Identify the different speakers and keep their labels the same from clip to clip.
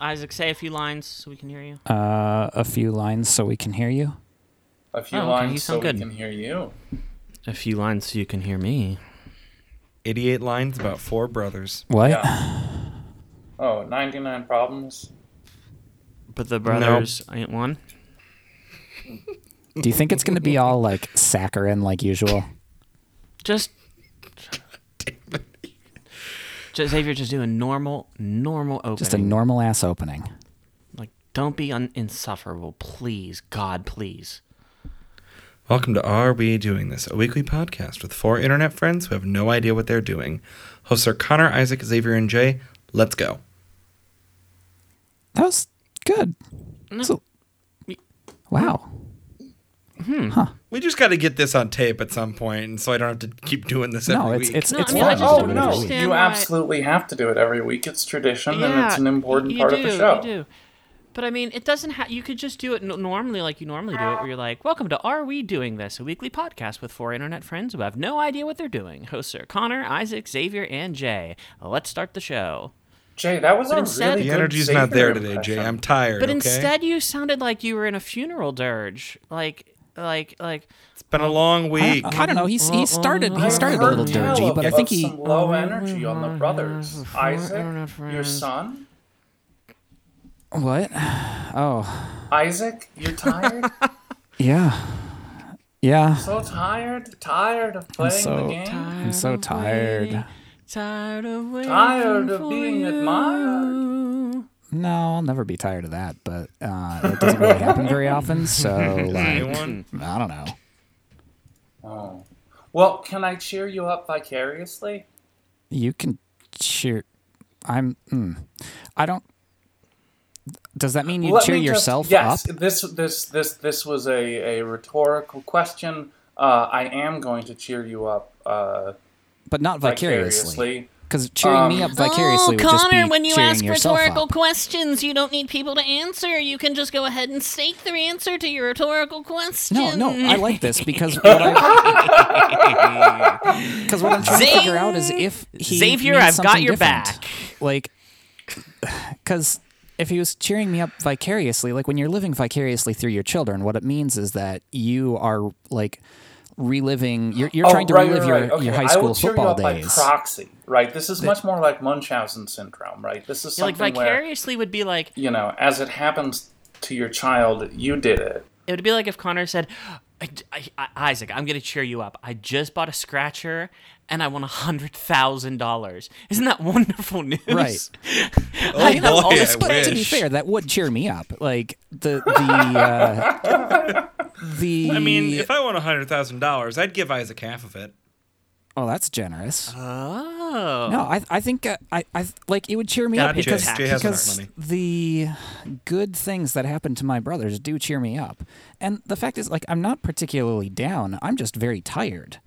Speaker 1: Isaac, say a few lines so we can hear you.
Speaker 2: Uh, a few lines so we can hear you.
Speaker 3: A few
Speaker 1: Oh, okay,
Speaker 3: lines so
Speaker 1: sound
Speaker 3: we can hear you.
Speaker 1: A few lines so you can hear me.
Speaker 4: 88 lines about four brothers.
Speaker 2: What?
Speaker 3: Yeah. Oh, 99 problems.
Speaker 1: But the brothers ain't one.
Speaker 2: Do you think it's going to be all like saccharine like usual?
Speaker 1: Just. Just, Xavier, just do a normal, normal opening.
Speaker 2: Just a normal ass opening.
Speaker 1: Like, don't be un- insufferable, please. God, please.
Speaker 4: Welcome to Are We Doing This, a weekly podcast with four internet friends who have no idea what they're doing. Hosts are Connor, Isaac, Xavier, and Jay. Let's go.
Speaker 2: That was good.
Speaker 1: No.
Speaker 2: So- wow. Hmm.
Speaker 4: We just got to get this on tape at some point, and so I don't have to keep doing this
Speaker 2: No, it's
Speaker 4: week.
Speaker 2: it's
Speaker 1: No,
Speaker 2: it's
Speaker 1: I mean,
Speaker 2: fun.
Speaker 3: Oh
Speaker 1: don't
Speaker 2: to do it
Speaker 3: no,
Speaker 2: every week.
Speaker 3: you
Speaker 1: why-
Speaker 3: absolutely have to do it every week. It's tradition and it's an important
Speaker 1: you
Speaker 3: part
Speaker 1: do,
Speaker 3: of the show.
Speaker 1: You do. But I mean, it doesn't have. You could just do it n- normally, like you normally do it, where you're like, "Welcome to Are We Doing This?" A weekly podcast with four internet friends who have no idea what they're doing. Hosts are Connor, Isaac, Xavier, and Jay. Let's start the show.
Speaker 3: Jay, that was
Speaker 1: But
Speaker 3: a
Speaker 1: instead-
Speaker 3: really
Speaker 4: the
Speaker 3: good
Speaker 4: energy's not there today, Jay. I'm tired.
Speaker 1: But
Speaker 4: okay?
Speaker 1: instead, you sounded like you were in a funeral dirge, like, like, like.
Speaker 4: it's been a long week.
Speaker 2: I don't know. He's he mm, mm, started he
Speaker 3: mm,
Speaker 2: started a little
Speaker 3: tell
Speaker 2: dirgy, but I think he
Speaker 3: some low energy on the brothers. Isaac, your son.
Speaker 2: what? Oh,
Speaker 3: Isaac, you're tired.
Speaker 2: yeah, yeah.
Speaker 3: so tired. Tired of playing
Speaker 2: so
Speaker 3: the game.
Speaker 2: I'm so tired.
Speaker 1: Tired of waiting
Speaker 3: Tired of
Speaker 1: for
Speaker 3: being
Speaker 1: you.
Speaker 3: admired.
Speaker 2: No, I'll never be tired of that, but uh, it doesn't really happen very often. So like,
Speaker 4: Anyone?
Speaker 2: I don't know.
Speaker 3: Oh. Well, can I cheer you up vicariously?
Speaker 2: You can cheer. I'm. Mm, I don't. Does that mean you
Speaker 3: Let
Speaker 2: cheer
Speaker 3: me just-
Speaker 2: yourself
Speaker 3: yes,
Speaker 2: up?
Speaker 3: this this this this was a, a rhetorical question. Uh, I am going to cheer you up uh,
Speaker 2: But not vicariously.
Speaker 3: vicariously.
Speaker 2: Because cheering me
Speaker 3: Um,
Speaker 2: up vicariously would just be
Speaker 1: Oh, Connor, when you ask rhetorical
Speaker 2: up.
Speaker 1: questions, you don't need people to answer. You can just go ahead and state their answer to your rhetorical question.
Speaker 2: No, no, I like this because what I because what I'm trying to figure out is if he
Speaker 1: Xavier, I've got your
Speaker 2: different.
Speaker 1: back.
Speaker 2: Like, because if he was cheering me up vicariously, like when you're living vicariously through your children, what it means is that you are like reliving. You're, you're
Speaker 3: Oh,
Speaker 2: trying to
Speaker 3: right,
Speaker 2: relive
Speaker 3: right,
Speaker 2: your.
Speaker 3: Okay,
Speaker 2: your high
Speaker 3: I
Speaker 2: school
Speaker 3: will cheer you
Speaker 2: football
Speaker 3: up by
Speaker 2: days.
Speaker 3: proxy, right? This is much more like Munchausen syndrome, right? This is
Speaker 1: Yeah, like
Speaker 3: something where
Speaker 1: vicariously would be like
Speaker 3: you know, as it happens to your child, you did it.
Speaker 1: it would be like if Connor said, I, I- I- "Isaac, I'm gonna cheer you up. I just bought a scratcher and I won a hundred thousand dollars. Isn't that wonderful news?
Speaker 2: Right.
Speaker 4: Oh,
Speaker 1: I
Speaker 4: boy,
Speaker 1: this
Speaker 4: I
Speaker 2: but to be fair, that would cheer me up. Like the the uh, the.
Speaker 4: I mean, if I won $100,000, I'd give Isaac half of it.
Speaker 2: Oh, that's generous.
Speaker 1: Oh.
Speaker 2: No, I I think uh, I I like it would cheer me up because
Speaker 4: Jay
Speaker 2: because the good things that happen to my brothers do cheer me up, and the fact is like I'm not particularly down. I'm just very tired.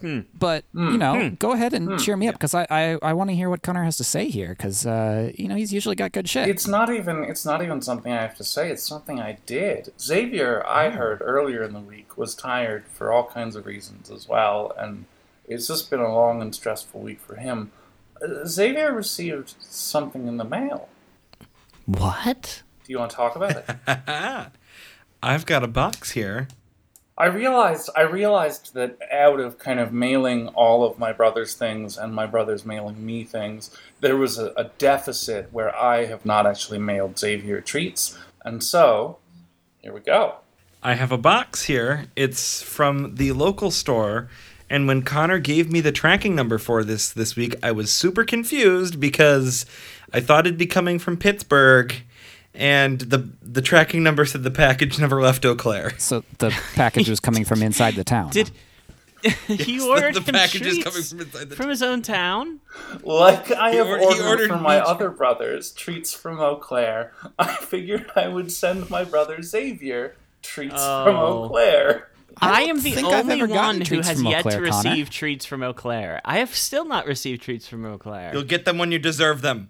Speaker 2: Hmm. But you hmm. know, hmm. go ahead and cheer me up because I I, I want to hear what Connor has to say here because uh, you know he's usually got good shit.
Speaker 3: It's not even it's not even something I have to say. It's something I did. Xavier, I heard earlier in the week, was tired for all kinds of reasons as well, and it's just been a long and stressful week for him. Uh, Xavier received something in the mail.
Speaker 1: What?
Speaker 3: Do you want to talk about it?
Speaker 4: I've got a box here.
Speaker 3: I realized I realized that out of kind of mailing all of my brother's things and my brother's mailing me things, there was a, a deficit where I have not actually mailed Xavier treats, and so here we go.
Speaker 4: I have a box here. It's from the local store. And when Connor gave me the tracking number for this this week, I was super confused because I thought it'd be coming from Pittsburgh, and the the tracking number said the package never left Eau Claire.
Speaker 2: so the package was coming from inside the town.
Speaker 1: Did he
Speaker 4: the-
Speaker 1: ordered
Speaker 4: the
Speaker 1: him
Speaker 4: package is
Speaker 1: treats
Speaker 4: coming from inside the
Speaker 1: from his own town?
Speaker 3: Like I
Speaker 4: He
Speaker 3: have
Speaker 4: or- he
Speaker 3: ordered,
Speaker 4: ordered
Speaker 3: for my
Speaker 4: me-
Speaker 3: other brothers treats from Eau Claire, I figured I would send my brother Xavier treats from
Speaker 1: Oh.
Speaker 3: Eau Claire.
Speaker 1: I,
Speaker 2: don't
Speaker 1: am the only one who has yet
Speaker 2: Claire,
Speaker 1: to
Speaker 2: Connor.
Speaker 1: receive treats from Eau Claire. I have still not received treats from Eau Claire.
Speaker 4: You'll get them when you deserve them.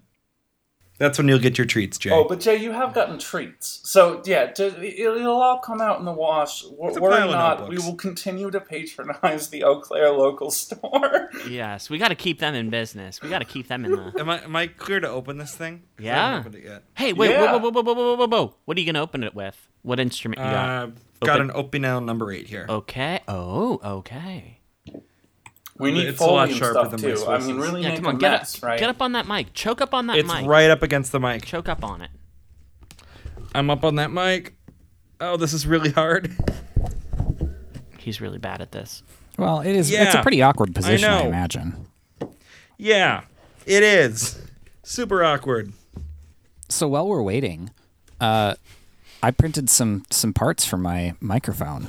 Speaker 4: That's when you'll get your treats, Jay.
Speaker 3: Oh, but Jay, you have gotten treats. So yeah, it- it'll all come out in the wash. W-
Speaker 4: It's a
Speaker 3: Worry
Speaker 4: pile of
Speaker 3: not, we will continue to patronize the Eau Claire local store.
Speaker 1: Yes, we got to keep them in business. We got to keep them in the.
Speaker 4: am I am I clear to open this thing? 'Cause I
Speaker 1: Yeah.
Speaker 4: haven't opened it yet.
Speaker 1: Hey, wait,
Speaker 3: Yeah.
Speaker 1: whoa, whoa, whoa, whoa, whoa, whoa, whoa, whoa! What are you gonna open it with? What instrument you got?
Speaker 4: Uh, got
Speaker 1: Open-
Speaker 4: an Opinel number eight here.
Speaker 1: okay. Oh, okay.
Speaker 3: We need
Speaker 4: It's a lot sharper
Speaker 3: stuff
Speaker 4: than my
Speaker 3: too. I mean, really
Speaker 1: Yeah,
Speaker 3: make
Speaker 1: come
Speaker 3: a
Speaker 1: on, get
Speaker 3: mess,
Speaker 1: up,
Speaker 3: right?
Speaker 1: get up on that mic. Choke up on that
Speaker 4: it's
Speaker 1: mic.
Speaker 4: right up against the mic.
Speaker 1: Choke up on it.
Speaker 4: I'm up on that mic. Oh, this is really hard.
Speaker 1: He's really bad at this.
Speaker 2: Well, it is. Yeah. It's a pretty awkward position, I,
Speaker 4: know.
Speaker 2: imagine.
Speaker 4: Yeah, it is. Super awkward.
Speaker 2: So while we're waiting, uh, I printed some some parts for my microphone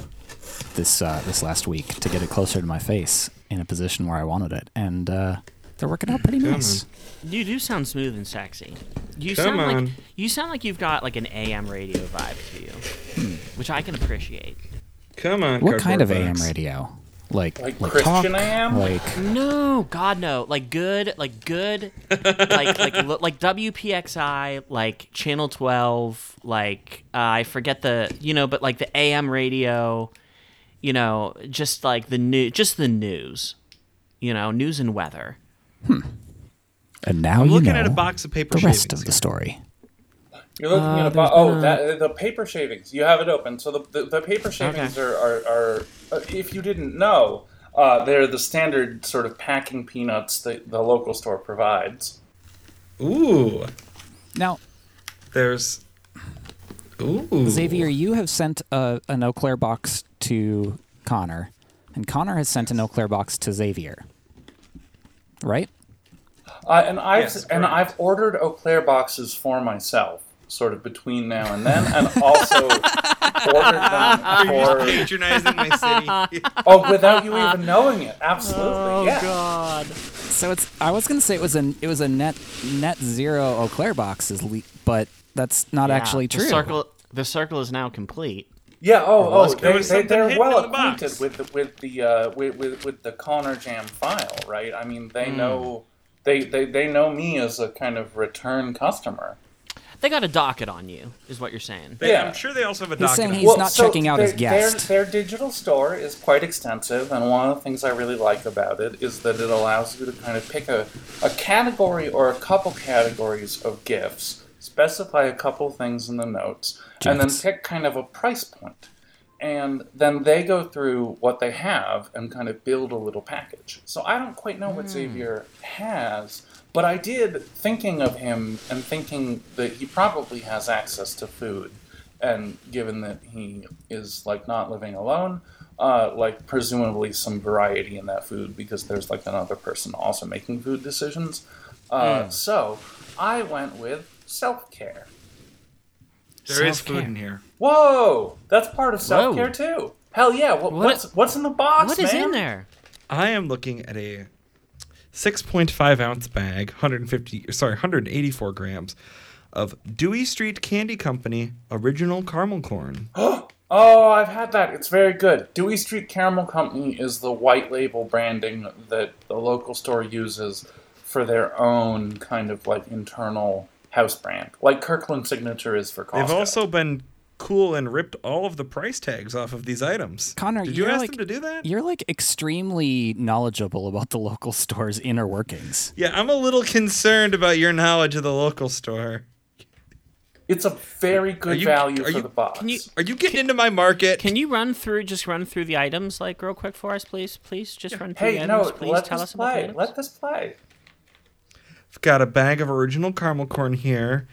Speaker 2: this uh, this last week to get it closer to my face in a position where I wanted it, and uh, they're working out pretty nice.
Speaker 1: You do sound smooth and sexy. You
Speaker 4: Come
Speaker 1: sound like you sound like you've got like an AM radio vibe to you, which I can appreciate.
Speaker 4: Come on.
Speaker 2: What kind of
Speaker 4: cardboard
Speaker 2: AM radio? Like
Speaker 3: Like
Speaker 2: like
Speaker 3: Christian
Speaker 2: talk?
Speaker 3: AM?
Speaker 2: Like
Speaker 1: No, God no. Like good, like good, like like like WPXI, like Channel Twelve, like uh, I forget the you know, but like the AM radio, you know, just like the new, just the news, you know, news and weather.
Speaker 2: and now
Speaker 4: I'm
Speaker 2: you
Speaker 4: looking
Speaker 2: know
Speaker 4: at a box of paper
Speaker 2: the rest
Speaker 4: shavings
Speaker 2: of the story.
Speaker 3: You're looking
Speaker 1: Uh,
Speaker 3: at a
Speaker 1: there's
Speaker 3: bo- oh
Speaker 1: a-
Speaker 3: that the paper shavings. You have it open. So the the, the paper shavings
Speaker 1: Okay.
Speaker 3: are, are are uh, if you didn't know, uh, they're the standard sort of packing peanuts that the local store provides.
Speaker 4: Ooh,
Speaker 2: Now,
Speaker 4: there's. Ooh.
Speaker 2: Xavier, you have sent a, an Eau Claire box to Connor, and Connor has sent an Eau Claire box to Xavier. Right?
Speaker 3: Uh, and I've
Speaker 4: Yes,
Speaker 3: and. I've ordered Eau Claire boxes for myself, sort of between now and then, and also ordered them
Speaker 4: You're
Speaker 3: for
Speaker 4: patronizing my city.
Speaker 3: oh without you even knowing it. Absolutely, yeah.
Speaker 1: God.
Speaker 2: So it's. I was gonna say it was a it was a net net zero Eau Claire boxes, le- but that's not actually true.
Speaker 1: The
Speaker 2: true.
Speaker 1: circle, the circle is now complete.
Speaker 3: Yeah. Oh,
Speaker 4: was-
Speaker 3: oh,
Speaker 4: there
Speaker 3: they,
Speaker 4: was
Speaker 3: they,
Speaker 4: something
Speaker 3: they're well
Speaker 4: in the
Speaker 3: acquainted with the, with the uh, with, with with the Connor Jam file, right? I mean, they know they, they they know me as a kind of return customer.
Speaker 1: They got a docket on you, is what you're saying.
Speaker 4: They-
Speaker 3: Yeah.
Speaker 4: I'm sure they also have a
Speaker 2: He's
Speaker 4: docket.
Speaker 2: saying
Speaker 4: on
Speaker 2: he's
Speaker 4: it.
Speaker 2: not checking out his
Speaker 3: their,
Speaker 2: guest.
Speaker 3: Their, their digital store is quite extensive, and one of the things I really like about it is that it allows you to kind of pick a, a category or a couple categories of gifts, specify a couple things in the notes, and then pick kind of a price point. And then they go through what they have and kind of build a little package. So I don't quite know what hmm. Xavier has, but I did, thinking of him and thinking that he probably has access to food and given that he is like not living alone uh, like presumably some variety in that food because there's like another person also making food decisions uh, so i went with self-care
Speaker 4: There is
Speaker 1: Self-care.
Speaker 4: food in here.
Speaker 3: whoa that's part of self-care too hell yeah what,
Speaker 1: What-
Speaker 3: what's what's in the box
Speaker 1: What is
Speaker 3: man?
Speaker 1: in there?
Speaker 4: I am looking at a 6.5 ounce bag, 150, sorry, 184 grams of Dewey Street Candy Company original caramel corn.
Speaker 3: Oh, I've had that. It's very good. Dewey Street Caramel Company is the white label branding that the local store uses for their own kind of like internal house brand, like Kirkland Signature is for Costco.
Speaker 4: They've also been cool and ripped all of the price tags off of these items.
Speaker 2: Connor,
Speaker 4: did you ask
Speaker 2: like-
Speaker 4: them to do that?
Speaker 2: You're like extremely knowledgeable about the local store's inner workings.
Speaker 4: Yeah, I'm a little concerned about your knowledge of the local store.
Speaker 3: it's a very good
Speaker 4: you-
Speaker 3: value
Speaker 4: are
Speaker 3: for
Speaker 4: you-
Speaker 3: the box.
Speaker 1: Can you
Speaker 4: Are you getting into my market?
Speaker 1: can you run through just run through the items like real quick for us, please? Please just run through the
Speaker 3: hey,
Speaker 1: items.
Speaker 3: no,
Speaker 1: please
Speaker 3: let
Speaker 1: tell
Speaker 3: this
Speaker 1: us about the
Speaker 3: play.
Speaker 1: items.
Speaker 3: Let this play.
Speaker 4: I've got a bag of original caramel corn here,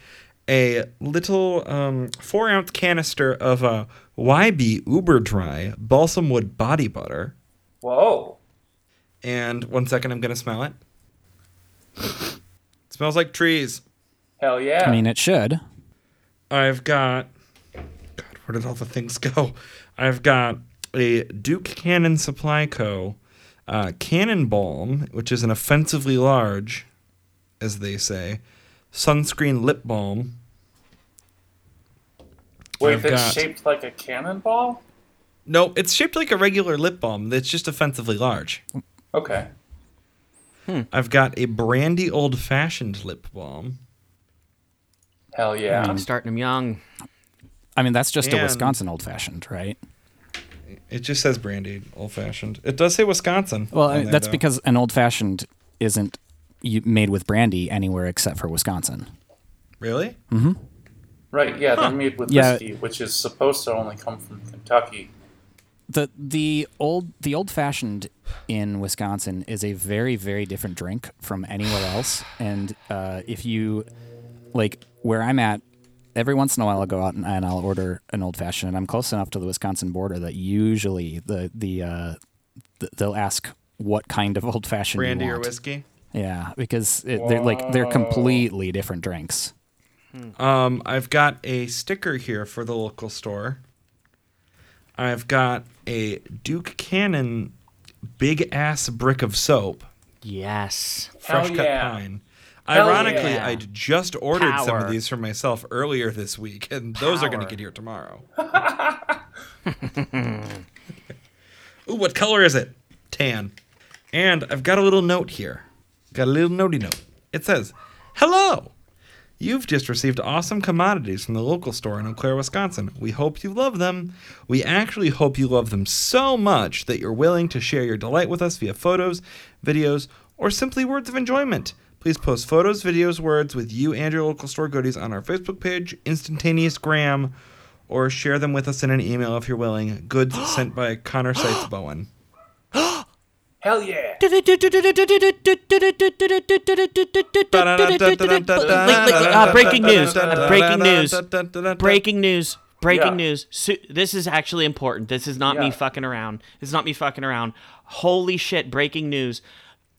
Speaker 4: a little um, four ounce canister of uh, YB Uber Dry balsam wood body butter,
Speaker 3: Whoa.
Speaker 4: and one second, I'm gonna smell it. smells like trees.
Speaker 3: Hell yeah.
Speaker 2: I mean, it should.
Speaker 4: I've got. God, where did all the things go? I've got a Duke Cannon Supply Co. Uh, Cannon Balm, which is an offensively large, as they say, sunscreen lip balm.
Speaker 3: Wait,
Speaker 4: I've
Speaker 3: that's
Speaker 4: got-
Speaker 3: shaped like a cannonball?
Speaker 4: No, it's shaped like a regular lip balm. That's just offensively large.
Speaker 3: Okay. Hmm.
Speaker 4: I've got a brandy old fashioned lip balm.
Speaker 3: Hell yeah.
Speaker 1: I'm starting them young.
Speaker 2: I mean, that's just a Wisconsin old fashioned, right?
Speaker 4: It just says brandy, old fashioned. It does say Wisconsin.
Speaker 2: Well, I mean,
Speaker 4: there,
Speaker 2: that's
Speaker 4: though.
Speaker 2: because an old fashioned isn't made with brandy anywhere except for Wisconsin.
Speaker 4: Really? Mm-hmm.
Speaker 3: Right, yeah, they're made with
Speaker 2: Yeah.
Speaker 3: whiskey, which is supposed to only come from Kentucky.
Speaker 2: the the old the old fashioned in Wisconsin is a very very different drink from anywhere else. And uh, if you like where I'm at, every once in a while I'll go out and, and I'll order an old fashioned, and I'm close enough to the Wisconsin border that usually the the uh, th- they'll ask what kind of old fashioned
Speaker 4: Brandy
Speaker 2: you
Speaker 4: or
Speaker 2: want.
Speaker 4: whiskey?
Speaker 2: Yeah, because it, they're like they're completely different drinks.
Speaker 4: Um, I've got a sticker here for the local store. I've got a Duke Cannon big ass brick of soap,
Speaker 1: Yes.
Speaker 4: fresh
Speaker 3: Hell
Speaker 4: cut
Speaker 3: yeah.
Speaker 4: pine.
Speaker 3: Hell
Speaker 4: Ironically,
Speaker 3: yeah.
Speaker 4: I'd just ordered some of these for myself earlier this week, and those are going to get here tomorrow. Ooh, what color is it? Tan. And I've got a little note here. Got a little notey note. It says, Hello! You've just received awesome commodities from the local store in Eau Claire, Wisconsin. We hope you love them. We actually hope you love them so much that you're willing to share your delight with us via photos, videos, or simply words of enjoyment. Please post photos, videos, words with you and your local store goodies on our Facebook page, Instantaneous Gram, or share them with us in an email if you're willing. Goods sent by Connor Seitz Bowen.
Speaker 3: Hell yeah.
Speaker 1: Uh, breaking news. Uh, breaking news.
Speaker 4: Breaking
Speaker 1: Breaking news. Breaking
Speaker 3: Yeah.
Speaker 1: news. Su- this is actually important. This is not me fucking around. This is not me fucking around. Holy shit, breaking news.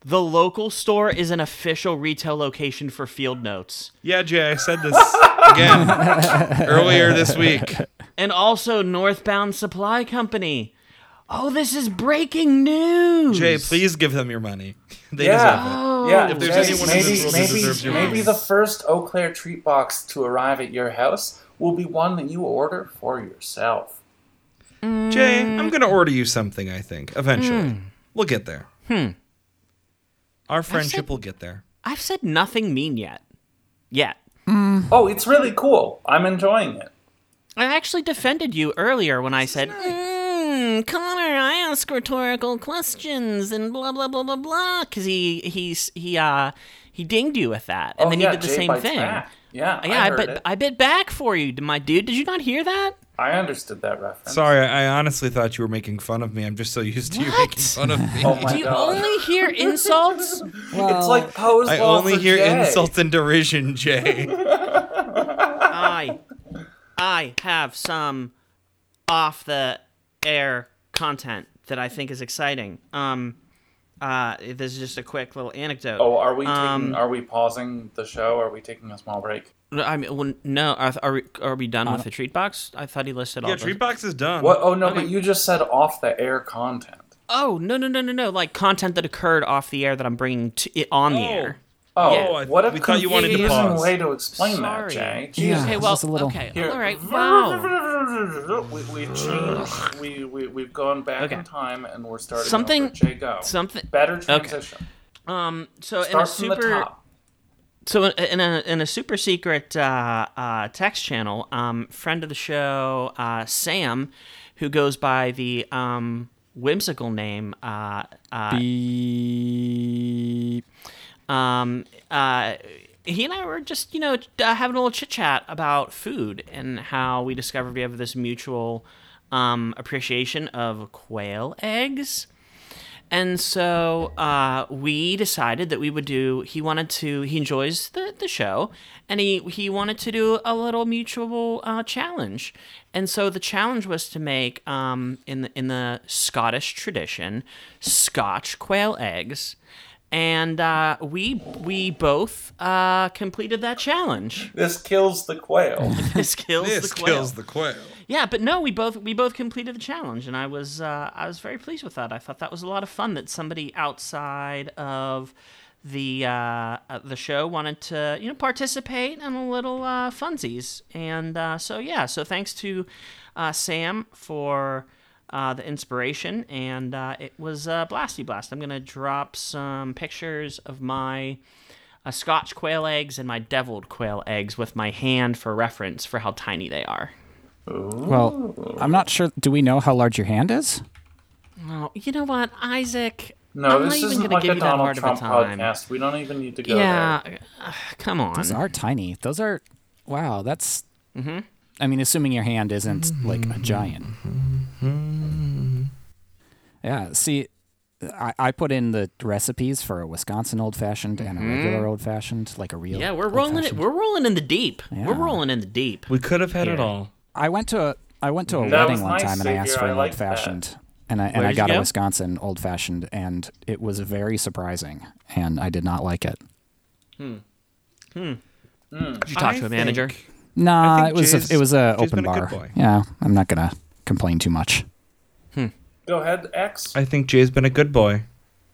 Speaker 1: The local store is an official retail location for Field Notes.
Speaker 4: Yeah, Jay, I said this again earlier this week.
Speaker 1: And also Northbound Supply Company. Oh, this is breaking news.
Speaker 4: Jay, please give them your money. They
Speaker 3: Yeah.
Speaker 4: deserve it.
Speaker 1: Oh,
Speaker 3: Yeah,
Speaker 4: If there's
Speaker 3: Jay,
Speaker 4: anyone in
Speaker 3: maybe
Speaker 4: this world
Speaker 3: maybe
Speaker 4: deserves your
Speaker 3: maybe
Speaker 4: money.
Speaker 3: the first Eau Claire treat box to arrive at your house will be one that you order for yourself. Mm.
Speaker 4: Jay, I'm going to order you something, I think, eventually. Hmm. We'll get there.
Speaker 1: Hmm.
Speaker 4: Our friendship
Speaker 1: said-
Speaker 4: will get there.
Speaker 1: I've said nothing mean yet. Yet. Mm.
Speaker 3: Oh, it's really cool. I'm enjoying it.
Speaker 1: I actually defended you earlier when I said, mm, Connor, I ask rhetorical questions and blah blah blah blah blah, because he he's he uh he dinged you with that, and
Speaker 3: oh,
Speaker 1: then
Speaker 3: yeah,
Speaker 1: you did the
Speaker 3: Jay
Speaker 1: same thing.
Speaker 3: back. Yeah,
Speaker 1: Yeah,
Speaker 3: I,
Speaker 1: I, bit
Speaker 3: it.
Speaker 1: I bit back for you, my dude. Did you not hear that?
Speaker 3: I understood that reference.
Speaker 4: Sorry, I honestly thought you were making fun of me. I'm just so used to you
Speaker 1: What?
Speaker 4: making fun of me.
Speaker 3: Oh
Speaker 1: Do you
Speaker 3: god.
Speaker 1: only hear insults?
Speaker 3: it's like Poe's
Speaker 4: I only
Speaker 3: for
Speaker 4: hear
Speaker 3: Jay.
Speaker 4: insults and derision, Jay.
Speaker 1: I I have some off the air content that I think is exciting. Um, uh, this is just a quick little anecdote.
Speaker 3: Oh, are we taking,
Speaker 1: Um,
Speaker 3: are we pausing the show? Are we taking a small break?
Speaker 1: I mean, well, no. Are, are we are we done with the treat box? I thought he listed all.
Speaker 4: yeah. Treat Box is done.
Speaker 3: What? Oh no,
Speaker 1: okay.
Speaker 3: but you just said off the air content.
Speaker 1: Oh no no no no no! Like content that occurred off the air that I'm bringing to, it on the
Speaker 4: Oh.
Speaker 1: air.
Speaker 3: Oh,
Speaker 1: Yeah.
Speaker 4: I-
Speaker 3: what a
Speaker 4: we thought you wanted to pause.
Speaker 3: way to explain
Speaker 1: Sorry.
Speaker 3: that, Jay.
Speaker 2: Yeah.
Speaker 1: Okay,
Speaker 2: it's
Speaker 1: well,
Speaker 2: just a little-
Speaker 1: okay,
Speaker 3: Here.
Speaker 1: all right, wow.
Speaker 3: We, we've changed. We, we, we've gone back
Speaker 1: Okay.
Speaker 3: in time and we're starting
Speaker 1: Something-
Speaker 3: over. Jay, go.
Speaker 1: Something.
Speaker 3: Better transition.
Speaker 1: Um. So in a
Speaker 3: Start from the
Speaker 1: super.
Speaker 3: top.
Speaker 1: So in a in a super secret uh, uh, text channel, um, friend of the show, uh, Sam, who goes by the um, whimsical name uh, uh,
Speaker 2: Beep.
Speaker 1: Um, uh, he and I were just, you know, uh, having a little chit chat about food and how we discovered we have this mutual um, appreciation of quail eggs. And so uh, we decided that we would do. He wanted to. He enjoys the, the show, and he he wanted to do a little mutual uh, challenge. And so the challenge was to make um, in the in the Scottish tradition, Scotch quail eggs, and uh, we we both uh, completed that challenge.
Speaker 3: This kills the quail.
Speaker 1: This kills
Speaker 4: This
Speaker 1: the quail.
Speaker 4: This kills the quail.
Speaker 1: Yeah, but no, we both we both completed the challenge, and I was uh, I was very pleased with that. I thought that was a lot of fun. That somebody outside of the uh, uh, the show wanted to you know participate in a little uh, funsies, and uh, so yeah, so thanks to uh, Sam for. Uh, the inspiration, and uh, it was uh, blasty blast. I'm gonna drop some pictures of my a Scotch quail eggs and my deviled quail eggs with my hand for reference for how tiny they are.
Speaker 2: Well, I'm not sure. Do we know how large your hand is?
Speaker 1: Oh, you know what, Isaac?
Speaker 3: No,
Speaker 1: I'm
Speaker 3: this
Speaker 1: not even
Speaker 3: isn't
Speaker 1: gonna
Speaker 3: like
Speaker 1: give
Speaker 3: a
Speaker 1: you that
Speaker 3: Donald
Speaker 1: hard of a
Speaker 3: Trump
Speaker 1: time.
Speaker 3: podcast. We don't even need to go
Speaker 1: Yeah,
Speaker 3: there.
Speaker 1: uh, come on.
Speaker 2: Those are tiny. Those are. Wow, that's.
Speaker 1: Mm-hmm.
Speaker 2: I mean, assuming your hand isn't like a giant. Yeah. See, I, I put in the recipes for a Wisconsin old fashioned and a regular old fashioned, like a real.
Speaker 1: Mm-hmm. Yeah, we're rolling it.
Speaker 2: old-fashioned.
Speaker 1: We're rolling in the deep. We're
Speaker 2: Yeah.
Speaker 1: rolling in the deep.
Speaker 4: We could have had it all.
Speaker 2: I went to a I went to a
Speaker 3: That
Speaker 2: wedding one
Speaker 3: nice,
Speaker 2: time and I asked
Speaker 3: Xavier.
Speaker 2: for
Speaker 3: I
Speaker 2: an
Speaker 3: like
Speaker 2: old fashioned. And I and
Speaker 1: Where
Speaker 2: I
Speaker 1: did
Speaker 2: got a
Speaker 1: go?
Speaker 2: Wisconsin old fashioned and it was very surprising and I did not like it. Hmm. Hmm.
Speaker 1: Did you talk to a manager?
Speaker 4: think-
Speaker 2: Nah,
Speaker 4: think
Speaker 2: it was
Speaker 4: Jay's-
Speaker 2: a, it was a
Speaker 4: Jay's
Speaker 2: open
Speaker 4: been a
Speaker 2: bar.
Speaker 4: good boy.
Speaker 2: Yeah, I'm not gonna complain too much.
Speaker 3: Go ahead, X.
Speaker 4: I think Jay's been a good boy,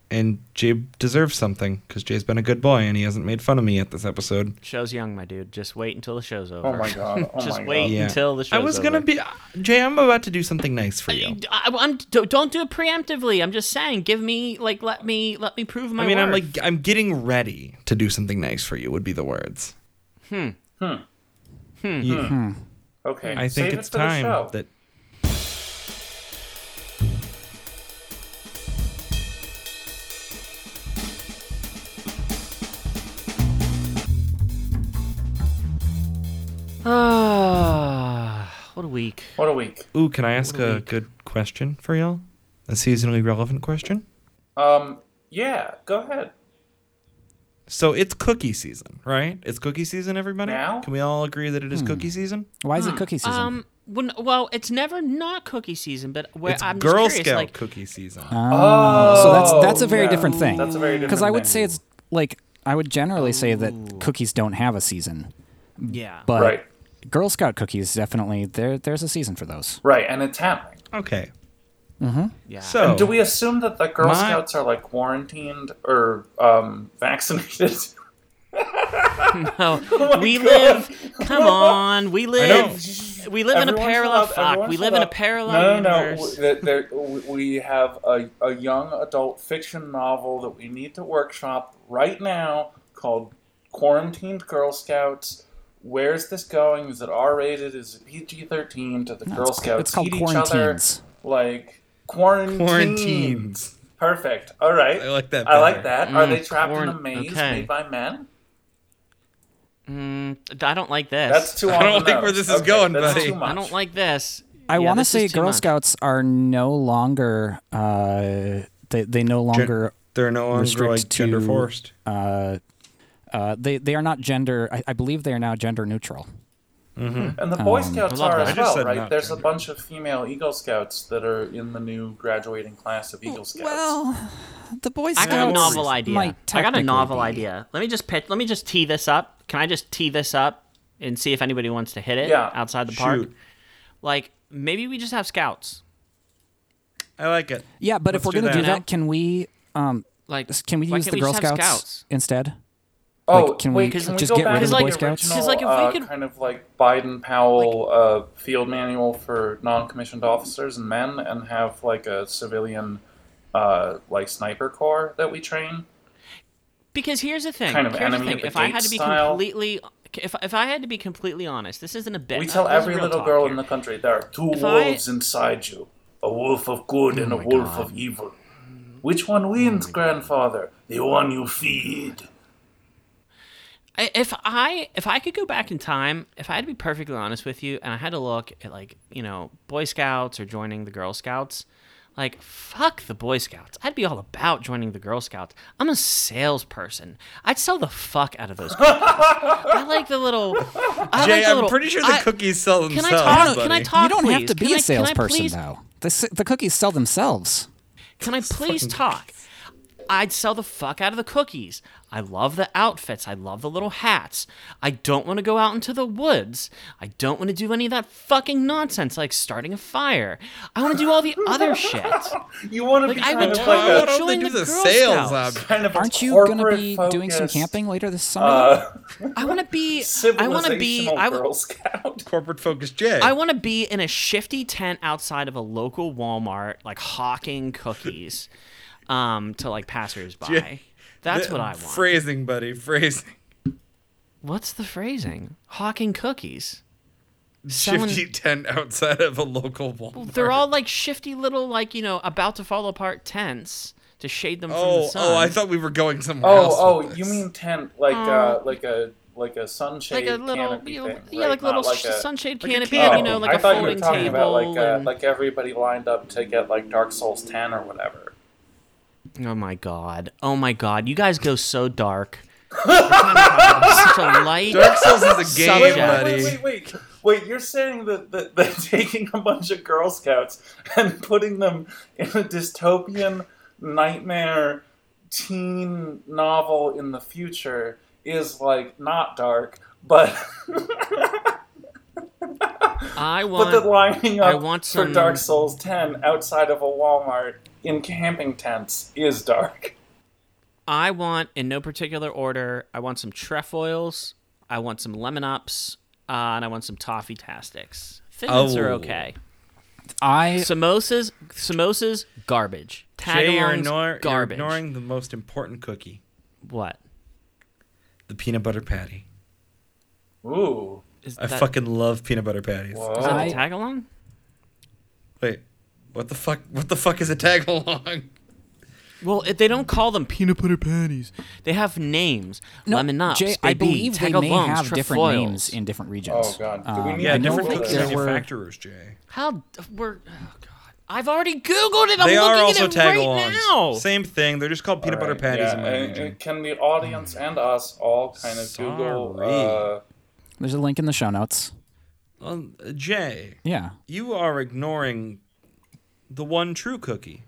Speaker 4: and Jay deserves something because Jay's been a good boy and he hasn't made fun of me yet this episode.
Speaker 1: Show's young, my dude. Just wait until the show's over.
Speaker 3: Oh my god. Oh
Speaker 1: Just
Speaker 3: my
Speaker 1: wait
Speaker 3: god.
Speaker 4: Yeah.
Speaker 1: until the show's over.
Speaker 4: I was gonna
Speaker 1: over.
Speaker 4: be Jay. I'm about to do something nice for you.
Speaker 1: I, I'm, don't don't do it preemptively. I'm just saying, give me like let me let me prove my.
Speaker 4: I mean, I'm like I'm getting ready to do something nice for you. Would be the words.
Speaker 1: Hmm.
Speaker 3: Hmm.
Speaker 4: Hmm.
Speaker 3: Okay.
Speaker 4: I think
Speaker 3: save
Speaker 4: it's
Speaker 3: it
Speaker 4: time that
Speaker 1: Ah, what a week.
Speaker 3: What a week.
Speaker 4: Ooh, can I ask
Speaker 1: What a
Speaker 4: a good question for y'all? A seasonally relevant question.
Speaker 3: Um. Yeah. Go ahead.
Speaker 4: So it's cookie season, right? It's cookie season, everybody.
Speaker 3: Now?
Speaker 4: Can we all agree that it is cookie season?
Speaker 2: Why is it cookie season?
Speaker 1: Um, when, well, it's never not cookie season, but where
Speaker 4: It's
Speaker 1: I'm
Speaker 4: Girl
Speaker 1: just curious,
Speaker 4: Scout
Speaker 1: like,
Speaker 4: cookie season.
Speaker 2: Oh, so that's that's a very
Speaker 3: yeah.
Speaker 2: different thing.
Speaker 3: That's a very different
Speaker 2: Because I would say it's like I would generally say that cookies don't have a season,
Speaker 1: yeah,
Speaker 2: but
Speaker 3: Right.
Speaker 2: Girl Scout cookies definitely there. There's a season for those.
Speaker 3: Right, and it's happening.
Speaker 4: okay.
Speaker 1: yeah.
Speaker 4: So
Speaker 3: And do we assume that the Girl
Speaker 4: My-
Speaker 3: Scouts are like quarantined or um, vaccinated?
Speaker 1: No,
Speaker 3: my
Speaker 1: we
Speaker 3: God.
Speaker 1: live. Come on, we live. We live in a parallel
Speaker 3: shut up,
Speaker 1: fuck. We
Speaker 3: shut
Speaker 1: live in a parallel
Speaker 3: No, no,
Speaker 1: universe.
Speaker 3: no. There- there- we have a, a young adult fiction novel that we need to workshop right now called Quarantined Girl Scouts. Where's this going? Is it R rated? Is it PG 13? Do the
Speaker 2: No,
Speaker 3: Girl
Speaker 2: it's,
Speaker 3: Scouts
Speaker 2: it's called
Speaker 3: eat each other?
Speaker 2: quarantines.
Speaker 3: Like, quarantines.
Speaker 4: quarantines.
Speaker 3: Perfect. All right.
Speaker 4: I like that.
Speaker 3: I like
Speaker 4: better.
Speaker 3: that. Are
Speaker 1: Mm,
Speaker 3: they trapped in a maze
Speaker 1: okay.
Speaker 3: made by men?
Speaker 1: Mm, I don't like this.
Speaker 3: That's too.
Speaker 4: I don't like where this is
Speaker 3: Okay,
Speaker 4: going, buddy.
Speaker 3: Too much.
Speaker 1: I don't like this.
Speaker 2: I
Speaker 1: Yeah,
Speaker 2: want to say Girl
Speaker 1: much.
Speaker 2: Scouts are no longer. Uh, they they no longer.
Speaker 4: They're no longer
Speaker 2: Restrict
Speaker 4: like gender forced.
Speaker 2: Uh, uh, they they are not gender. I, I believe they are now gender neutral.
Speaker 3: And the Boy
Speaker 2: Um,
Speaker 3: Scouts
Speaker 1: I love
Speaker 3: are as well, right?
Speaker 4: not
Speaker 3: There's a bunch of female Eagle Scouts that are in the new graduating class of Eagle Scouts.
Speaker 2: Well, the Boy Scouts.
Speaker 1: I got a novel idea. I got a novel
Speaker 2: be.
Speaker 1: idea. Let me just pitch. Let me just tee this up. Can I just tee this up and see if anybody wants to hit it
Speaker 3: Yeah.
Speaker 1: outside the park?
Speaker 4: Shoot.
Speaker 1: Like maybe we just have scouts.
Speaker 4: I like it.
Speaker 2: Yeah, but if
Speaker 4: Let's
Speaker 2: we're gonna do
Speaker 4: that.
Speaker 2: that, can we um
Speaker 1: Like
Speaker 2: can we use
Speaker 1: can't
Speaker 2: the
Speaker 1: we
Speaker 2: Girl Scouts,
Speaker 1: scouts?
Speaker 2: instead?
Speaker 3: Oh,
Speaker 2: Like, can we
Speaker 3: wait, can we
Speaker 2: just
Speaker 3: go
Speaker 2: get
Speaker 3: back
Speaker 2: rid of
Speaker 3: to
Speaker 2: the Boy Scouts?
Speaker 3: original,
Speaker 1: 'Cause, like, if we
Speaker 3: uh,
Speaker 1: could-
Speaker 3: kind of like Baden-Powell uh, field manual for non-commissioned officers and men, and have like a civilian uh, like sniper corps that we train?
Speaker 1: Because here's the thing.
Speaker 3: Kind of
Speaker 1: here's the
Speaker 3: enemy
Speaker 1: thing.
Speaker 3: at the
Speaker 1: If I had to be
Speaker 3: style.
Speaker 1: completely, if if I had to be completely honest, this isn't a bit.
Speaker 3: We tell
Speaker 1: this is
Speaker 3: every little girl
Speaker 1: here.
Speaker 3: in the country there are two
Speaker 1: If I-
Speaker 3: wolves inside you, a wolf of good and a wolf
Speaker 1: God.
Speaker 3: of evil. Which one wins, grandfather? The one you feed.
Speaker 1: I- if I if I could go back in time, if I had to be perfectly honest with you, and I had to look at like you know Boy Scouts or joining the Girl Scouts, like fuck the Boy Scouts. I'd be all about joining the Girl Scouts. I'm a salesperson. I'd sell the fuck out of those. Cookies. I like the little. I
Speaker 4: Jay,
Speaker 1: like the
Speaker 4: I'm
Speaker 1: little-
Speaker 4: pretty sure the
Speaker 1: I-
Speaker 4: cookies sell themselves.
Speaker 1: Can
Speaker 4: themselves.
Speaker 1: I talk?
Speaker 4: buddy.
Speaker 1: Can I talk?
Speaker 2: you don't have to be
Speaker 1: Can
Speaker 2: a
Speaker 1: I- can I
Speaker 2: salesperson though. The the cookies sell themselves.
Speaker 1: Can I please talk? I'd sell the fuck out of the cookies. I love the outfits. I love the little hats. I don't want to go out into the woods. I don't want to do any of that fucking nonsense like starting a fire. I want to do all the other shit.
Speaker 3: You want to
Speaker 1: Like,
Speaker 3: be
Speaker 1: I
Speaker 3: kind
Speaker 1: would
Speaker 3: of
Speaker 1: totally
Speaker 3: like
Speaker 4: Why
Speaker 3: a,
Speaker 4: don't they
Speaker 1: join
Speaker 4: do
Speaker 1: the
Speaker 4: the
Speaker 1: Girl
Speaker 4: sales
Speaker 1: Scouts.
Speaker 4: op?
Speaker 3: kind of
Speaker 2: Aren't you going to be
Speaker 3: corporate
Speaker 2: doing some camping later this summer?
Speaker 3: Uh,
Speaker 1: I want to be. I want to be.
Speaker 3: civilizational
Speaker 1: I w-
Speaker 3: Girl Scout.
Speaker 4: Corporate focused Jay.
Speaker 1: I want to be in a shifty tent outside of a local Walmart, like hawking cookies, um, to like passersby.
Speaker 4: Jay,
Speaker 1: That's
Speaker 4: The-
Speaker 1: what I want.
Speaker 4: Phrasing, buddy. Phrasing.
Speaker 1: What's the phrasing? Hawking cookies. Someone-
Speaker 4: Shifty tent outside of a local Walmart.
Speaker 1: They're all like shifty little, like you know, about to fall apart tents to shade them from the
Speaker 4: Oh,
Speaker 1: sun.
Speaker 4: oh! I thought we were going somewhere.
Speaker 3: Oh,
Speaker 4: with
Speaker 3: oh, you mean tent like uh, like a like a sunshade
Speaker 1: like a little,
Speaker 3: canopy
Speaker 1: you know,
Speaker 3: thing,
Speaker 1: yeah,
Speaker 3: right?
Speaker 1: like a little
Speaker 3: like a-
Speaker 1: sunshade
Speaker 4: like a
Speaker 1: canopy,
Speaker 4: canopy.
Speaker 1: you know, like
Speaker 3: I
Speaker 1: a
Speaker 3: thought you were
Speaker 1: folding
Speaker 3: talking
Speaker 1: table.
Speaker 3: about like uh,
Speaker 1: and-
Speaker 3: like everybody lined up to get like Dark Souls 10 or whatever.
Speaker 1: Oh my god! Oh my god! You guys go so dark. We're trying to talk about such a light.
Speaker 4: Dark Souls is a game,
Speaker 1: Subject.
Speaker 4: buddy.
Speaker 3: Wait, wait, wait, wait. Wait, you're saying that, that, that taking a bunch of Girl Scouts and putting them in a dystopian nightmare teen novel in the future is like not dark, but
Speaker 1: I
Speaker 3: but
Speaker 1: want.
Speaker 3: that lining
Speaker 1: I
Speaker 3: up
Speaker 1: want
Speaker 3: for Dark Souls 10 outside of a Walmart in camping tents is dark.
Speaker 1: I want, in no particular order, I want some trefoils, I want some lemon ups, uh, and I want some toffee tastics. Fitments are
Speaker 4: Oh.
Speaker 1: okay.
Speaker 2: I
Speaker 1: Samosas, samosas, garbage.
Speaker 4: Jay, you're,
Speaker 1: Tagalongs,
Speaker 4: ignore, you're
Speaker 1: garbage.
Speaker 4: ignoring the most important cookie:
Speaker 1: what?
Speaker 4: the peanut butter patty.
Speaker 3: Ooh.
Speaker 1: Is
Speaker 4: I
Speaker 1: that,
Speaker 4: fucking love peanut butter patties.
Speaker 3: Whoa.
Speaker 1: is that
Speaker 2: I-
Speaker 1: the tagalong?
Speaker 4: Wait, what the fuck? What the fuck is a tag along?
Speaker 1: Well, if they don't call them peanut butter patties. They have names.
Speaker 2: no,
Speaker 1: Lemon ups,
Speaker 2: Jay, I
Speaker 1: baby,
Speaker 2: believe they may
Speaker 1: tagalongs,
Speaker 2: have different names in different regions.
Speaker 3: Oh, God. Do we
Speaker 2: Um,
Speaker 4: Yeah,
Speaker 2: I
Speaker 3: to
Speaker 2: know
Speaker 4: different
Speaker 3: Google
Speaker 2: that
Speaker 3: this?
Speaker 2: there were-
Speaker 4: manufacturers, Jay.
Speaker 1: How we're oh god. I've already googled it. I'm
Speaker 4: they
Speaker 1: looking
Speaker 4: are also
Speaker 1: at it
Speaker 4: tag
Speaker 1: right
Speaker 4: alongs.
Speaker 1: now.
Speaker 4: Same thing. They're just called peanut butter
Speaker 3: Alright,
Speaker 4: patties
Speaker 3: yeah,
Speaker 4: in my
Speaker 3: and-
Speaker 4: region.
Speaker 3: and Can the audience and us all kind of Google? Uh,
Speaker 2: There's a link in the show notes.
Speaker 4: Um, Jay,
Speaker 2: Yeah.
Speaker 4: you are ignoring the one true cookie.